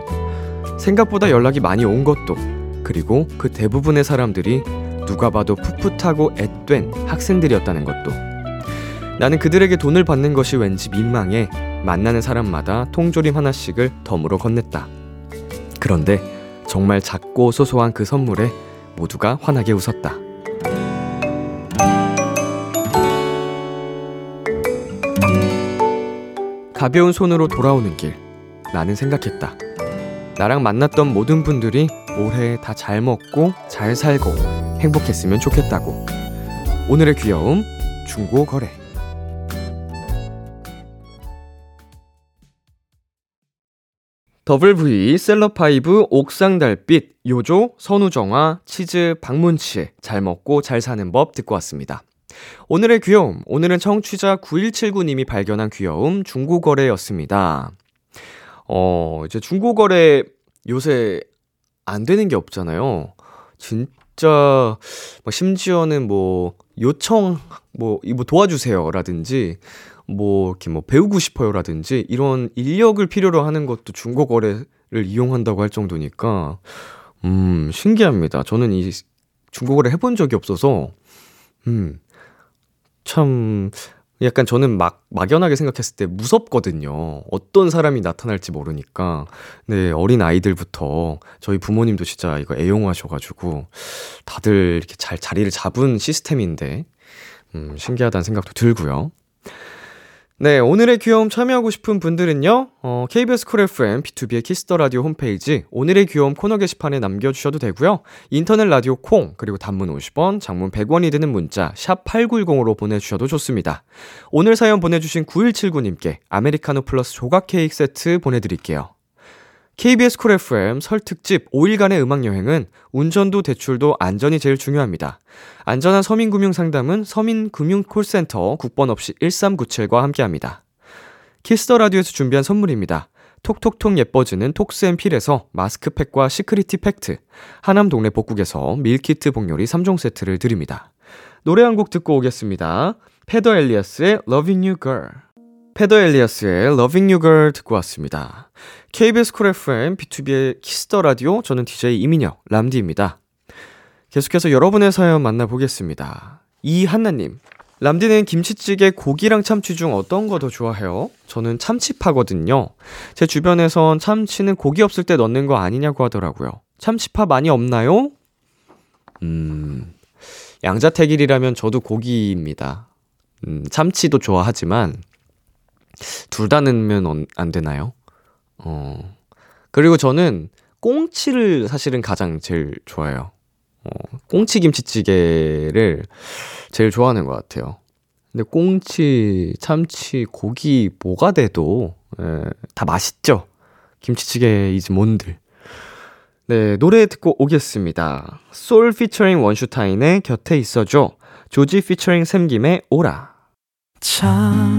생각보다 연락이 많이 온 것도 그리고 그 대부분의 사람들이 누가 봐도 풋풋하고 앳된 학생들이었다는 것도 나는 그들에게 돈을 받는 것이 왠지 민망해 만나는 사람마다 통조림 하나씩을 덤으로 건넸다. 그런데 정말 작고 소소한 그 선물에 모두가 환하게 웃었다. 가벼운 손으로 돌아오는 길. 나는 생각했다. 나랑 만났던 모든 분들이 올해 다 잘 먹고 잘 살고 행복했으면 좋겠다고. 오늘의 귀여움 중고 거래. 더블 V, 셀럽파이브, 옥상 달빛, 요조, 선우정아, 치즈, 박문치, 잘 먹고 잘 사는 법 듣고 왔습니다. 오늘의 귀여움, 오늘은 청취자 9179님이 발견한 귀여움 중고거래였습니다. 어, 이제 중고거래 요새 안 되는 게 없잖아요. 진짜, 뭐 심지어는 뭐, 요청, 뭐, 이거 도와주세요라든지, 뭐, 이렇게 뭐, 배우고 싶어요라든지, 이런 인력을 필요로 하는 것도 중고 거래를 이용한다고 할 정도니까, 음, 신기합니다. 저는 이 중고 거래 해본 적이 없어서, 음, 참, 약간 저는 막, 막연하게 생각했을 때 무섭거든요. 어떤 사람이 나타날지 모르니까. 네, 어린 아이들부터 저희 부모님도 진짜 이거 애용하셔가지고, 다들 이렇게 잘 자리를 잡은 시스템인데, 음, 신기하다는 생각도 들고요. 네, 오늘의 귀여움 참여하고 싶은 분들은요, 어, KBS 쿨 FM, BTOB의 키스 더 라디오 홈페이지, 오늘의 귀여움 코너 게시판에 남겨주셔도 되고요. 인터넷 라디오 콩, 그리고 단문 50원, 장문 100원이 드는 문자, 샵 8910으로 보내주셔도 좋습니다. 오늘 사연 보내주신 9179님께 아메리카노 플러스 조각 케이크 세트 보내드릴게요. KBS 쿨 FM 설 특집 5일간의 음악 여행은 운전도 대출도 안전이 제일 중요합니다. 안전한 서민금융 상담은 서민금융콜센터 국번 없이 1397과 함께합니다. 키스 더 라디오에서 준비한 선물입니다. 톡톡톡 예뻐지는 톡스앤필에서 마스크팩과 시크리티 팩트, 하남 동네 복국에서 밀키트 복요리 3종 세트를 드립니다. 노래 한 곡 듣고 오겠습니다. 페더 엘리아스의 Loving You Girl. 페더 엘리아스의 Loving You Girl 듣고 왔습니다. KBS 쿨 FM, BTOB의 키스 더 라디오, 저는 DJ 이민혁, 람디입니다. 계속해서 여러분의 사연 만나보겠습니다. 이한나님, 람디는 김치찌개 고기랑 참치 중 어떤 거 더 좋아해요? 저는 참치파거든요. 제 주변에선 참치는 고기 없을 때 넣는 거 아니냐고 하더라고요. 참치파 많이 없나요? 음, 양자택일이라면 저도 고기입니다. 음, 참치도 좋아하지만, 둘 다 넣으면 안 되나요? 어, 그리고 저는 꽁치를 사실은 가장 제일 좋아해요. 어, 꽁치 김치찌개를 제일 좋아하는 것 같아요. 근데 꽁치, 참치, 고기 뭐가 돼도 에, 다 맛있죠. 김치찌개이지 뭔들. 네, 노래 듣고 오겠습니다. 솔 피처링 원슈타인의 곁에 있어줘. 조지 피처링 샘김의 오라. 참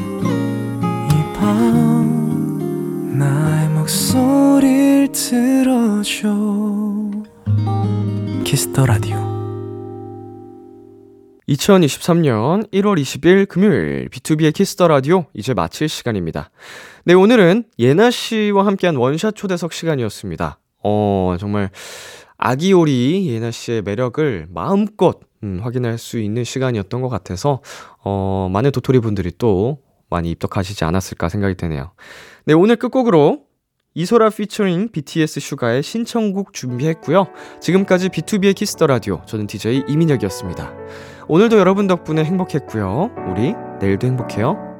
나의 목소리를 들어줘 키스터 라디오 2023년 1월 20일 금요일 BTOB의 키스 더 라디오 이제 마칠 시간입니다. 네, 오늘은 예나 씨와 함께한 원샷 초대석 시간이었습니다. 어, 정말 아기오리 예나 씨의 매력을 마음껏 음, 확인할 수 있는 시간이었던 것 같아서 어, 많은 도토리 분들이 또 많이 입덕하시지 않았을까 생각이 되네요. 네, 오늘 끝곡으로 이소라 피처링 BTS 슈가의 신청곡 준비했고요. 지금까지 BTOB의 키스 더 라디오 저는 DJ 이민혁이었습니다. 오늘도 여러분 덕분에 행복했고요. 우리 내일도 행복해요.